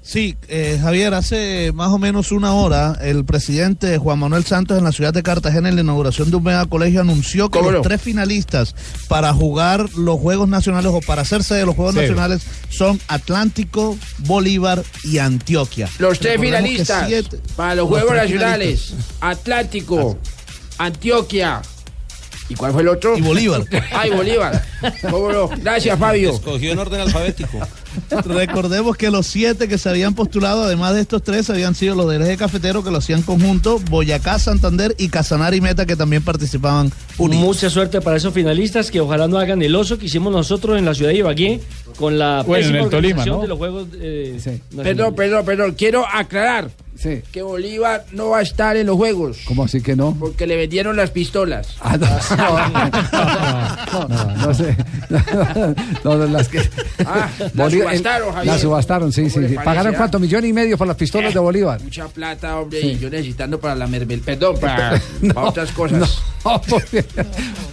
Sí, eh, Javier, hace más o menos una hora el presidente Juan Manuel Santos en la ciudad de Cartagena en la inauguración de un mega colegio anunció que ¿Cómo los no? tres finalistas para jugar los Juegos Nacionales o para hacerse de los Juegos Sí. Nacionales son Atlántico, Bolívar y Antioquia. Los tres Recordemos finalistas siete- para los los Juegos Nacionales. Atlántico, Antioquia. ¿Y cuál fue el otro? Y Bolívar. Ay, Bolívar. ¿Cómo no? Gracias, Fabio. Escogió en orden alfabético. Recordemos que los siete que se habían postulado, además de estos tres, habían sido los del eje cafetero que lo hacían conjunto, Boyacá, Santander y Casanare y Meta que también participaban unidos. Mucha suerte para esos finalistas que ojalá no hagan el oso que hicimos nosotros en la ciudad de Ibagué con la Bueno, en el Tolima, ¿no? de los Juegos eh, nacionales. Perdón, perdón, perdón. Quiero aclarar Sí. que Bolívar no va a estar en los Juegos. ¿Cómo así que no? Porque le vendieron las pistolas. <laughs> Ah, no, no, no, no sé. <laughs> No, no, las que. Ah, la Bolívar- subastaron, Javier. La subastaron, sí, sí. ¿Cómo le sí. parece, ¿Pagaron ah? cuánto? ¿Millón y medio por las pistolas de Bolívar? Mucha plata, hombre. Sí. Y yo necesitando para la mermel. Perdón, <laughs> para, para otras cosas. No.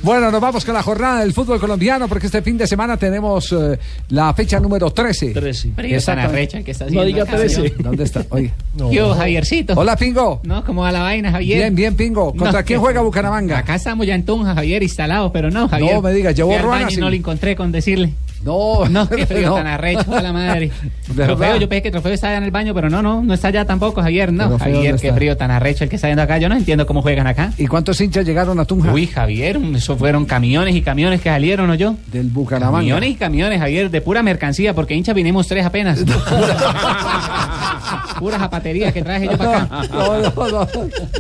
Bueno, nos vamos con la jornada del fútbol colombiano porque este fin de semana tenemos eh, la fecha número 13. 13. Pero yo tan arrecha que está haciendo No diga acá, 13. señor. ¿Dónde está? <laughs> Oye. Yo, Javiercito. Hola, Pingo. No, ¿cómo va la vaina, Javier? Bien, bien, Pingo. ¿Contra No, quién juega Bucaramanga? Acá estamos ya en Tunja, Javier, instalados, pero no, Javier. No me digas, llevó Fui al ruana, baño y sí. no lo encontré con decirle. No, <laughs> No, <laughs> qué frío no. tan arrecho, a la madre. <laughs> Trofeo, yo pensé que Trofeo está allá en el baño, pero no, no, no está allá tampoco, Javier. No, Trofeo, Javier, ¿dónde qué frío tan arrecho el que está yendo acá. Yo no entiendo cómo juegan acá. ¿Y cuántos hinchas llegaron a Tunja? Uy, Javier, eso fueron camiones y camiones que salieron, ¿o yo? Del Bucaramanga. Camiones y camiones, Javier, de pura mercancía, porque hinchas vinimos tres apenas. Puras zapaterías que traje yo para acá. <laughs> No, no, no,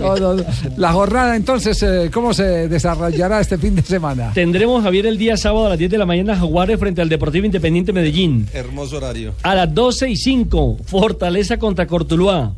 no, no, no. La jornada entonces, eh, ¿cómo se desarrollará este fin de semana? Tendremos, Javier, el día sábado a las 10 de la mañana Jaguares frente al Deportivo Independiente Medellín. Hermoso horario. A las 12 y 5, Fortaleza contra Cortuluá.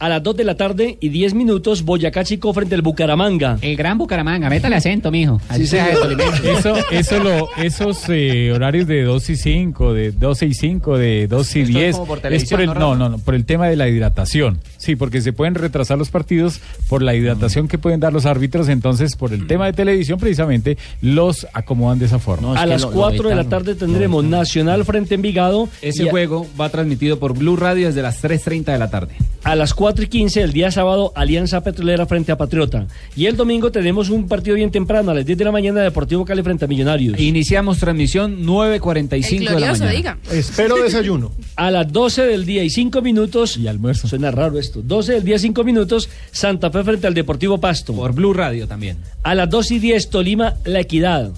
A las 2 de la tarde y 10 minutos, Boyacá Chico frente al Bucaramanga. El gran Bucaramanga, métale acento, mijo. Así sea de Tolima. Eso, eso lo, esos eh, horarios de 2 y 5, de 12 y 5, de 2 y Esto es 10, como por es por el, ¿no, no, no, no, por el tema de la hidratación. Sí, porque se pueden retrasar los partidos por la hidratación que pueden dar los árbitros, entonces por el tema de televisión precisamente los acomodan de esa forma. a las 4 de la tarde tendremos Nacional frente a Envigado. Ese a- juego va transmitido por Blue Radio desde las 3.30 de la tarde. A las 4 y 15 el día sábado, Alianza Petrolera frente a Patriota. Y el domingo tenemos un partido bien temprano, a las 10 de la mañana, Deportivo Cali frente a Millonarios. Iniciamos transmisión 9.45 de la mañana. Espero <laughs> desayuno. A las 12 del día y 5 minutos. Y almuerzo. Suena raro esto. 12 del día 5 minutos, Santa Fe frente al Deportivo Pasto. Por Blue Radio también. A las 2 y 10, Tolima, La Equidad.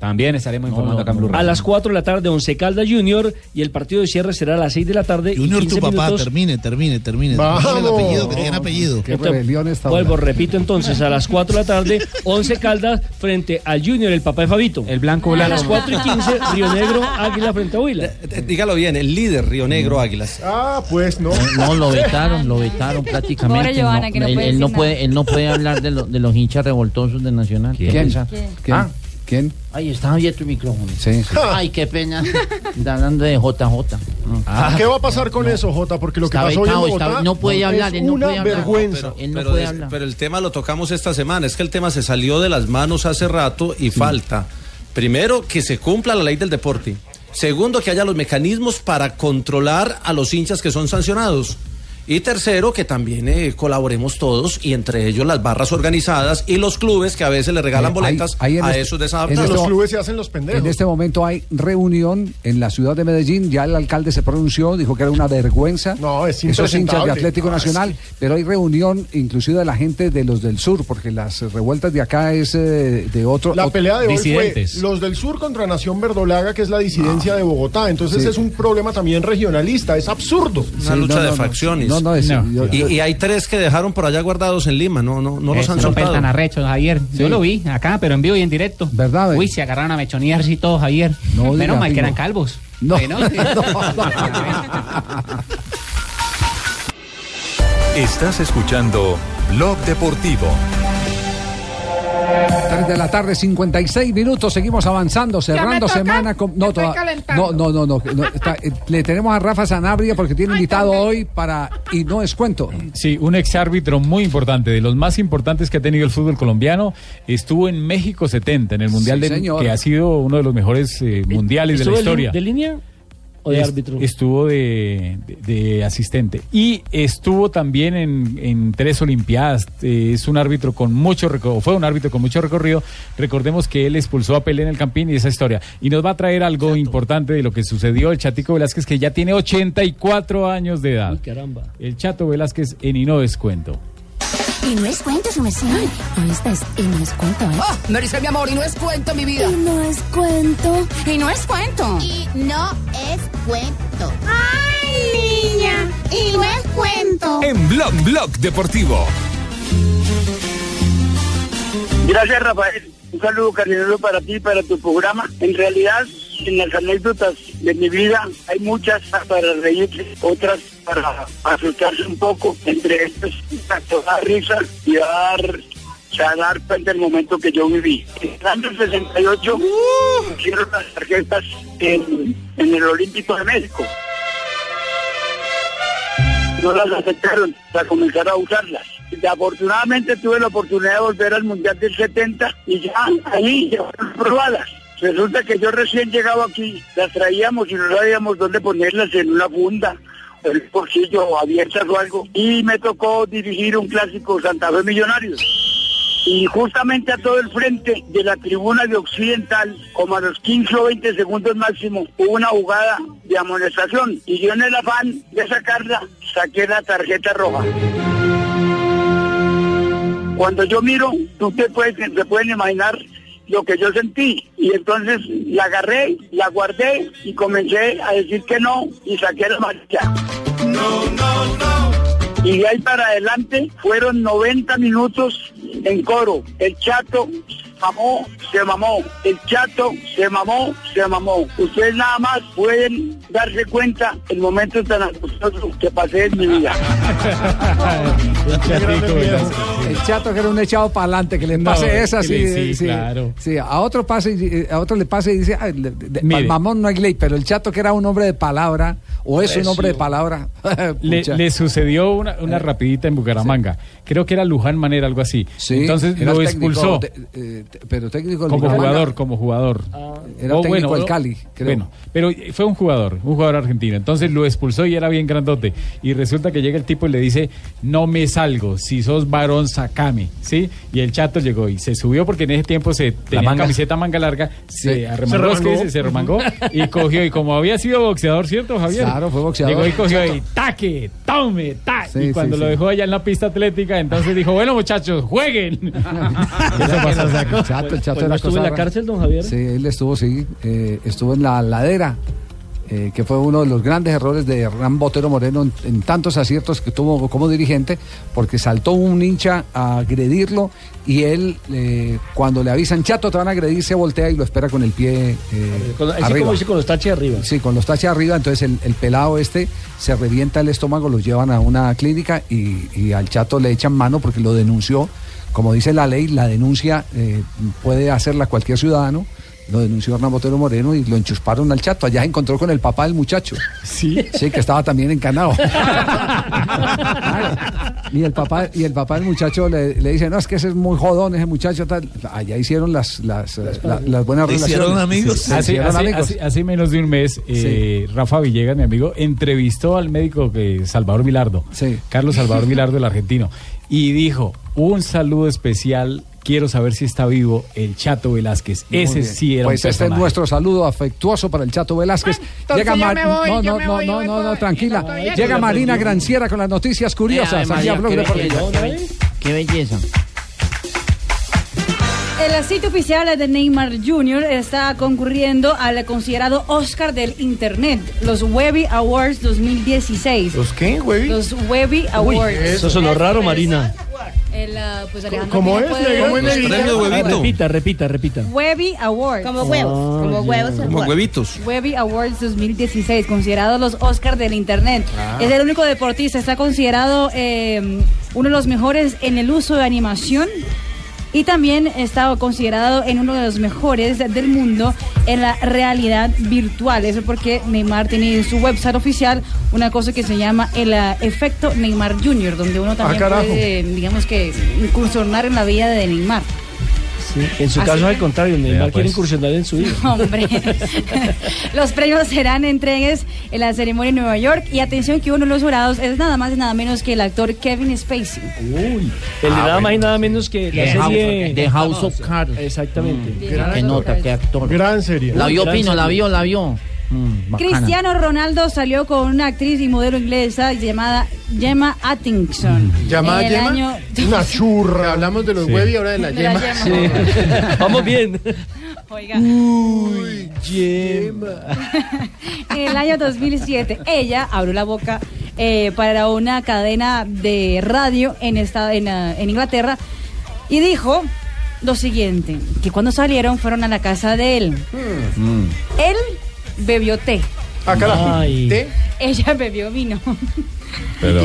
También estaremos informando acá en Blue Radio. A las 4 de la tarde, Once Caldas Junior. Y el partido de cierre será a las 6 de la tarde. y Junior, 15 tu papá, minutos. termine, termine, termine. Vamos. El apellido, que tiene apellido. Qué rebelión esta Vuelvo, hora. repito entonces, a las 4 de la tarde, 11 Caldas frente al Junior, el papá de Fabito. El blanco A blanco. las 4 y 15, Río Negro, Águila frente a Huila. Eh, Dígalo bien, el líder Río Negro Águilas. Ah, pues no. No, lo <laughs> vetaron, lo vetaron prácticamente. Pobre Giovanna, que no él, puede él no puede, él no puede hablar de, lo- de los hinchas revoltosos de Nacional. ¿Quién? Esa- ¿Quién? Ah, ¿Quién? Ay, está abierto el micrófono. Sí, sí. <laughs> Ay, qué pena. Está hablando de JJ. Ah, ¿Qué va a pasar con eso, Jota? Porque lo que pasó hoy en vetado, Bogotá está- no puede hablar, es él no una puede hablar. vergüenza. Él no pero, puede es- hablar. pero el tema lo tocamos esta semana. Es que el tema se salió de las manos hace rato y falta, primero, que se cumpla la ley del deporte. Segundo, que haya los mecanismos para controlar a los hinchas que son sancionados. Y tercero, que también eh, colaboremos todos y entre ellos las barras organizadas y los clubes que a veces le regalan Eh, boletas hay- hay a este- esos desadaptados. este Los clubes se hacen los pendejos. En este momento hay reunión en la ciudad de Medellín. Ya el alcalde se pronunció, dijo que era una vergüenza. No, es Esos hinchas de. Atlético No, es Nacional. Pero hay reunión inclusive de la gente de los del sur, porque las revueltas de acá es eh, de otro. La pelea de hoy fue los del sur contra Nación Verdolaga, que es la disidencia de Bogotá. Entonces Sí. es un problema también regionalista, es absurdo. Una lucha de facciones. No, No, no, yo- y, yo- y hay tres que dejaron por allá guardados en Lima, no, no, no los han no soltado. tan arrechos, Javier. Sí. Yo lo vi acá, pero en vivo y en directo. ¿Verdad? Uy, se agarraron a mechonear y todo, Javier. No Menos mal que eran calvos. No. Bueno, <laughs> Estás escuchando Blog Deportivo. 3 de la tarde, 56 minutos. Seguimos avanzando, cerrando toca? semana. Con, no, toda- no, no, no, no, no, está- eh, le tenemos a Rafa Sanabria porque tiene invitado hoy para. Y no es cuento. Sí, un ex árbitro muy importante, de los más importantes que ha tenido el fútbol colombiano. Estuvo en México 70, en el Mundial Sí, de- señor. que ha sido uno de los mejores eh, mundiales de la ¿Estuvo de historia. de línea o de árbitro? Estuvo de, de- de asistente. Y estuvo también en, en tres Olimpiadas. Eh, es un árbitro con mucho recorrido, fue un árbitro con mucho recorrido. Recordemos que él expulsó a Pelé en el Campín y esa historia. Y nos va a traer algo importante de lo que sucedió el Chatico Velázquez, que ya tiene 84 años de edad. Caramba. El Chato Velázquez en Y no descuento. Y no es cuento, su merced. Ay, esta es, y no es cuento, ¿eh? Ah, Maricel, mi amor, y no es cuento, mi vida. Y no es cuento. Y no es cuento. Y no es cuento. ¡Ay, niña! Y no es cuento. En Blog Blog Deportivo. Gracias, Rafael. Un saludo cariñoso para ti y para tu programa. En realidad, en las anécdotas de mi vida hay muchas para reírse, otras para asustarse un poco. Entre estas, dar risa y dar, sea, dar cuenta del momento que yo viví. En el año 68 pusieron las tarjetas en, en el Olímpico de México. No las aceptaron para comenzar a usarlas. Y afortunadamente tuve la oportunidad de volver al Mundial del 70 y ya ahí ya fueron probadas. Resulta que yo recién llegado aquí, las traíamos y no sabíamos dónde ponerlas en una funda, en un bolsillo abiertas o algo. Y me tocó dirigir un clásico Santa Fe Millonarios. Y justamente a todo el frente de la tribuna de Occidental, como a los 15 o 20 segundos máximo, hubo una jugada de amonestación. Y yo en el afán de sacarla, saqué la tarjeta roja. Cuando yo miro, tú te puedes, te pueden imaginar lo que yo sentí. Y entonces la agarré, la guardé y comencé a decir que no y saqué la amarilla. No, no, no. Y de ahí para adelante fueron 90 minutos en coro. El chato mamó, se mamó. El chato se mamó, se mamó. Ustedes nada más pueden darse cuenta el momento tan angustioso que pasé en mi vida. <laughs> El chato que era un echado para adelante, que le No, pase esa, que sí, le- sí, sí, claro. sí, a otro pase, y- a otro le pase y dice, "Ay, de- Mire. mamón no hay ley, pero el chato que era un hombre de palabra, o es un hombre de palabra, <laughs> Le, sucedió una, una rapidita en Bucaramanga. Creo que era Luján Manera, algo así. Sí, Entonces lo técnico expulsó. de- eh, pero técnico del como Bucaramanga. jugador, como jugador. Era O técnico del o- Cali, creo. Bueno, pero fue un jugador, un jugador argentino. Entonces lo expulsó y era bien grandote. Y resulta que llega el tipo y le dice, no me salgo, si sos varón, sacame. ¿Sí? Y el chato llegó y se subió porque en ese tiempo se tenía manga. camiseta manga larga, se Sí. arremangó, Se remangó. se remangó y cogió. Y como había sido boxeador, ¿cierto, Javier? Claro, fue boxeador. Llegó y cogió y taque, tome, ta. Sí, y cuando sí, lo sí. dejó allá en la pista atlética, entonces dijo, bueno muchachos, jueguen. <laughs> Eso pasó. El chato, el chato Pues, era ¿no estuvo en la cárcel, don Javier? Sí, él estuvo, sí, eh, estuvo en la ladera, eh, que fue uno de los grandes errores de Hernán Botero Moreno en, en tantos aciertos que tuvo como dirigente, porque saltó un hincha a agredirlo y él, eh, cuando le avisan, chato, te van a agredir, se voltea y lo espera con el pie eh, Con- arriba. como dice con los taches arriba. Sí, con los taches arriba, entonces el, el pelado este se revienta el estómago, los llevan a una clínica y, y al chato le echan mano porque lo denunció. Como dice la ley, la denuncia eh, puede hacerla cualquier ciudadano. Lo denunció Hernán Botero Moreno y lo enchusparon al chato. Allá se encontró con el papá del muchacho. Sí. Sí, que estaba también encanado. y el papá y el papá del muchacho le, le dice, no, es que ese es muy jodón, ese muchacho tal. Allá hicieron las, las, eh, la- las buenas ¿Se relaciones. hicieron amigos? Se Hace, hicieron hace- amigos. hace- hace menos de un mes, eh, Rafa Villegas, mi amigo, entrevistó al médico que Salvador Milardo, Carlos Salvador Milardo, el argentino, y dijo, un saludo especial, quiero saber si está vivo el Chato Velázquez. Muy Ese bien. sí era Pues un este es nuestro saludo afectuoso para el Chato Velázquez. yo Mar- voy, no, no, no, voy, no, no, no, tranquila. Llega Marina Granciera con las noticias curiosas. Aquí a Blog qué belleza, El sitio oficial de Neymar Jr. está concurriendo al considerado Oscar del Internet, los Webby Awards 2016. ¿Los qué, Webby? Los Webby Awards. Eso sonó raro, Marina. El, ah, pues Alejandro ¿Cómo es, puede-. Repita, repita, repita. Webby Awards. Como huevos, como huevos. Como huevitos. Webby Awards 2016, considerados los Oscars del Internet. Es el único deportista, está considerado eh, uno de los mejores en el uso de animación y también está considerado en uno de los mejores del mundo en la realidad virtual. Eso porque Neymar tiene en su website oficial una cosa que se llama el ah, efecto Neymar Jr., donde uno también carajo. puede, digamos que, incursionar en la vida de Neymar. Sí, En su Así caso, que- al contrario, Neymar pues. quiere incursionar en su vida. <laughs> Hombre, <laughs> los premios serán entregues en la ceremonia en Nueva York y atención que uno de los jurados es nada más y nada menos que el actor Kevin Spacey. Uy, el de nada más y nada menos que la The serie House- The House of Cards. Exactamente. Qué nota, qué actor. Gran serie. La vio Pino, la serie. vio, la vio. Mm. Cristiano Ronaldo salió con una actriz y modelo inglesa llamada Gemma Atkinson. ¿Llamada En el Gemma? año- Una churra. Hablamos de los Sí. Webby, ahora de la De la yema. yema. <laughs> Vamos bien. <laughs> Oiga. Uy, Gemma. <laughs> en el año 2007, ella abrió la boca eh, para una cadena de radio en, esta, en, ah, en Inglaterra y dijo lo siguiente, que cuando salieron fueron a la casa de él. Él bebió té, Ah, carajo. Ay. ¿Té? ella bebió vino.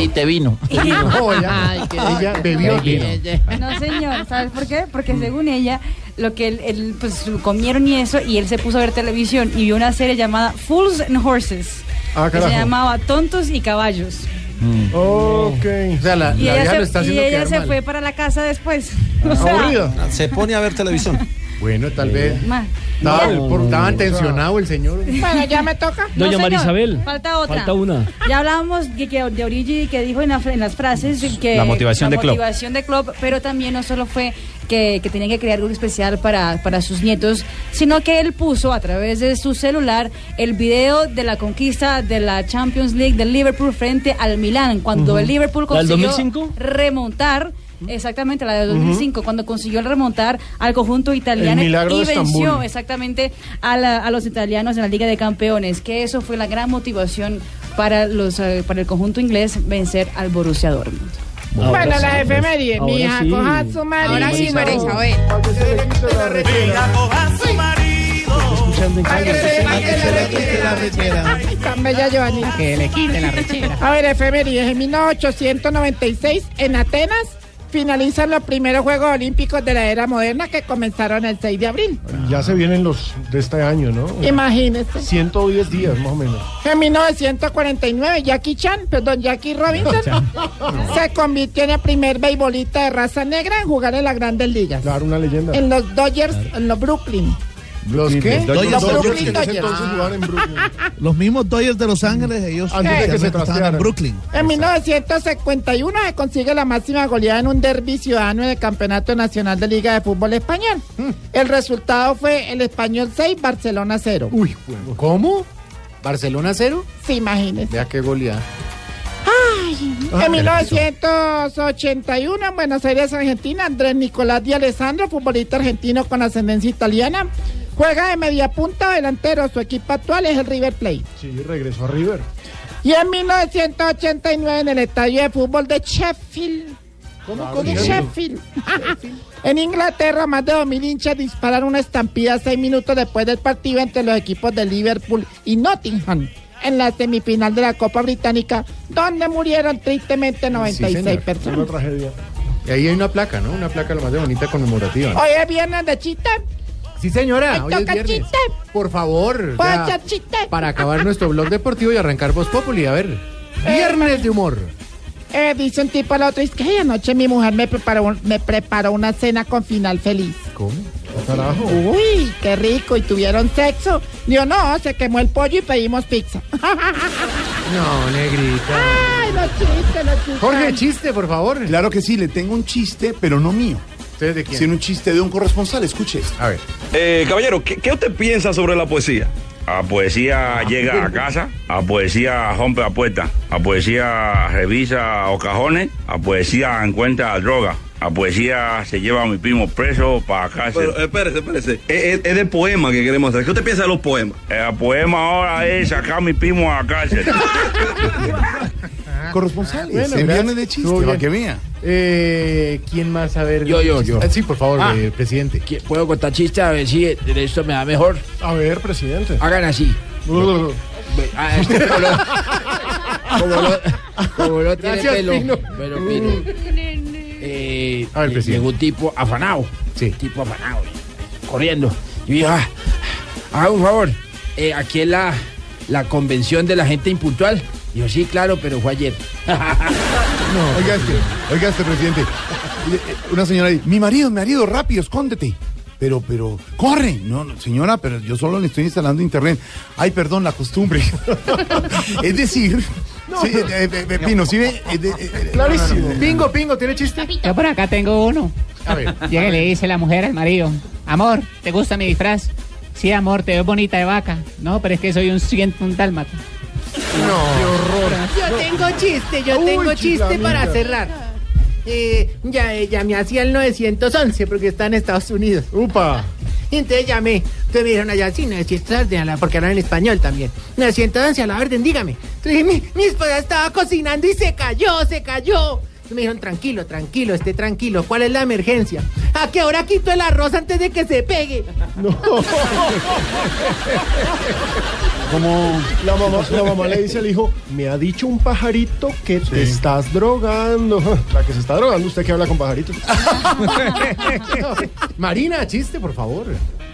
Y te vino. <laughs> No, ella, Ay, qué- ella bebió vino. No, señor, ¿sabes por qué? Porque según ella, lo que él, él, pues comieron y eso, y él se puso a ver televisión y vio una serie llamada Fools and Horses. Ah, que se llamaba Tontos y Caballos. Ok. O sea, la, Y la ella, vieja se, lo está y haciendo ella se mal. fue para la casa después. O sea, Aburrida. Se pone a ver televisión. Bueno, tal vez. Estaba, Ya- por- estaba tensionado el señor. Bueno, ya me toca. No, Doña señor, Marisabel. Falta otra. Falta una. Ya hablábamos que, que de Origi que dijo en, la- en las frases que La motivación la de Klopp. motivación de Klopp, pero también no solo fue que, que tenía que crear algo especial para, para sus nietos, sino que él puso a través de su celular el video de la conquista de la Champions League del Liverpool frente al Milán, cuando el Liverpool ¿La del consiguió 2005? remontar. Exactamente, la de 2005, cuando consiguió remontar al conjunto italiano y venció exactamente a, la- a los italianos en la Liga de Campeones, que eso fue la gran motivación para los eh, para el conjunto inglés vencer al Borussia Dortmund. Bueno, las efemérides. Mi Ahora hija, sí. coja su marido. Ahora sí, María Isabel. Tan bella Giovanni. Que le quite la rechera. A ver, efemérides. En 1896, en Atenas, finalizan los primeros Juegos Olímpicos de la era moderna que comenzaron el 6 de abril. Ya se vienen los de este año, ¿no? Imagínese. 110 días, más o menos. En 1949, Jackie Chan, perdón, Jackie Robinson, se convirtió en el primer beisbolista de raza negra en jugar en las grandes ligas. Claro, una leyenda. En los Dodgers, en los Brooklyn. ¿Los qué? Dodgers Brooklyn Dodgers. en. Los mismos Dodgers de Los Ángeles, ellos Antes de que se en Brooklyn. En 1951 se consigue la máxima goleada en un derby ciudadano en el Campeonato Nacional de Liga de Fútbol Español. El resultado fue el Español 6, Barcelona 0. Uy. ¿cómo? ¿Barcelona cero? Sí, imagínese. Vea qué goleada. En 1981, en Buenos Aires, Argentina, Andrés Nicolás Di Alessandro, futbolista argentino con ascendencia italiana, juega de media punta o delantero. Su equipo actual es el River Plate. Sí, regresó a River. Y en 1989, en el estadio de fútbol de Sheffield. ¿Cómo, De Sheffield. <laughs> en Inglaterra, más de 2.000 hinchas dispararon una estampida seis minutos después del partido entre los equipos de Liverpool y Nottingham. En la semifinal de la Copa Británica, donde murieron tristemente 96 señor. personas. Una tragedia. Y ahí hay una placa, ¿no? Una placa lo más de bonita conmemorativa. Hoy es viernes de chiste. Sí, señora, hoy es toca viernes. chiste. Por favor, ¿Puedo ya, para acabar nuestro blog deportivo y arrancar Voz Populi. A ver, viernes de humor. Eh, dice un tipo al otro, es que "Ay, anoche mi mujer me preparó, un- me preparó una cena con final feliz. ¿Cómo? Carajo. Uy, qué rico, ¿y tuvieron sexo? Digo, no, se quemó el pollo y pedimos pizza. <laughs> No, negrita. Ay, los chistes, los chistes. Jorge, chiste, por favor. Claro que sí, le tengo un chiste, pero no mío. ¿Ustedes de quién? Sino un chiste de un corresponsal, escuche esto. A ver. Eh, caballero, ¿qué, qué usted piensa sobre la poesía? A poesía <laughs> llega a casa, a poesía rompe la puerta, a poesía revisa los cajones, a poesía encuentra droga, La poesía se lleva a mi primo preso para cárcel. Pero, espérese, espérese. Es, es, es de poema que queremos hacer. ¿Qué usted piensa de los poemas? El poema ahora es sacar a mi primo a la cárcel. <laughs> Corresponsales, Bueno, en viernes de chiste, que vea. Eh, ¿Quién más? A ver. Yo, yo, yo. Ah, Sí, por favor, Ah. eh, presidente. ¿Qué- ¿Puedo contar chistes a ver si de esto me da mejor? A ver, presidente. Hagan así. <laughs> Ah, este como lo, como lo, como lo tiene Gracias, pelo. Pino. Pero Pino. A ver, presidente. llegó un tipo afanado. Sí. Tipo afanado. corriendo. Y dije, ah, haga un favor. eh, aquí es la, la convención de la gente impuntual. Dijo, sí, claro, pero fue ayer. <laughs> No, oiga este, oiga este presidente. Eh, Una señora ahí, mi marido, mi marido, rápido, escóndete. Pero, pero, corre. No, no, señora, pero yo solo le estoy instalando internet. Ay, perdón, la costumbre. <laughs> es decir, sí, eh, eh, eh, Pino, ¿sí ve? Eh, de- eh, eh, Clarísimo. Pingo, pingo, ¿tiene chiste? Yo por acá tengo uno. A ver. <laughs> Llega y le dice la mujer al marido, amor, ¿te gusta mi disfraz? Sí, amor, te ves bonita de vaca. No, pero es que soy un ciento un dálmata. Yo tengo chiste, yo Uy, tengo chiste para cerrar. Eh, ya, eh, llamé hacia el 911 porque está en Estados Unidos. Upa. Y entonces llamé. Entonces me dijeron allá, sí, 911, a la- porque hablan en español también. 911, a la orden, dígame. Entonces mi esposa estaba cocinando y se cayó, se cayó. Me dijeron, tranquilo, tranquilo, esté tranquilo. ¿Cuál es la emergencia? ¿A qué hora quito el arroz antes de que se pegue? <laughs> Como la mamá, la mamá le dice al hijo, me ha dicho un pajarito que te estás drogando. <laughs> La que se está drogando, usted que habla con pajaritos. <laughs> Marina, chiste, por favor.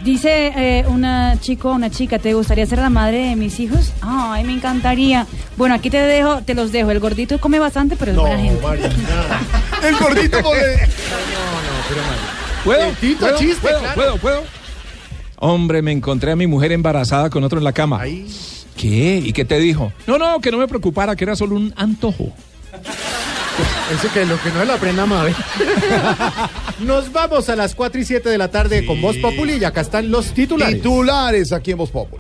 Dice eh, una chico, una chica, ¿te gustaría ser la madre de mis hijos? Ay, me encantaría. Bueno, aquí te dejo, te los dejo. El gordito come bastante, pero es buena gente. <laughs> El gordito puede. ¿Puedo? Eh, Tito, ¿Puedo? chiste, ¿Puedo? claro. ¿Puedo? ¿Puedo? Hombre, me encontré a mi mujer embarazada con otro en la cama. ¿Qué? ¿Y qué te dijo? No, no, que no me preocupara, que era solo un antojo. Eso que lo que no es la prenda Mave. <laughs> Nos vamos a las 4 y 7 de la tarde con Voz Populi y acá están los titulares. Titulares aquí en Voz Populi.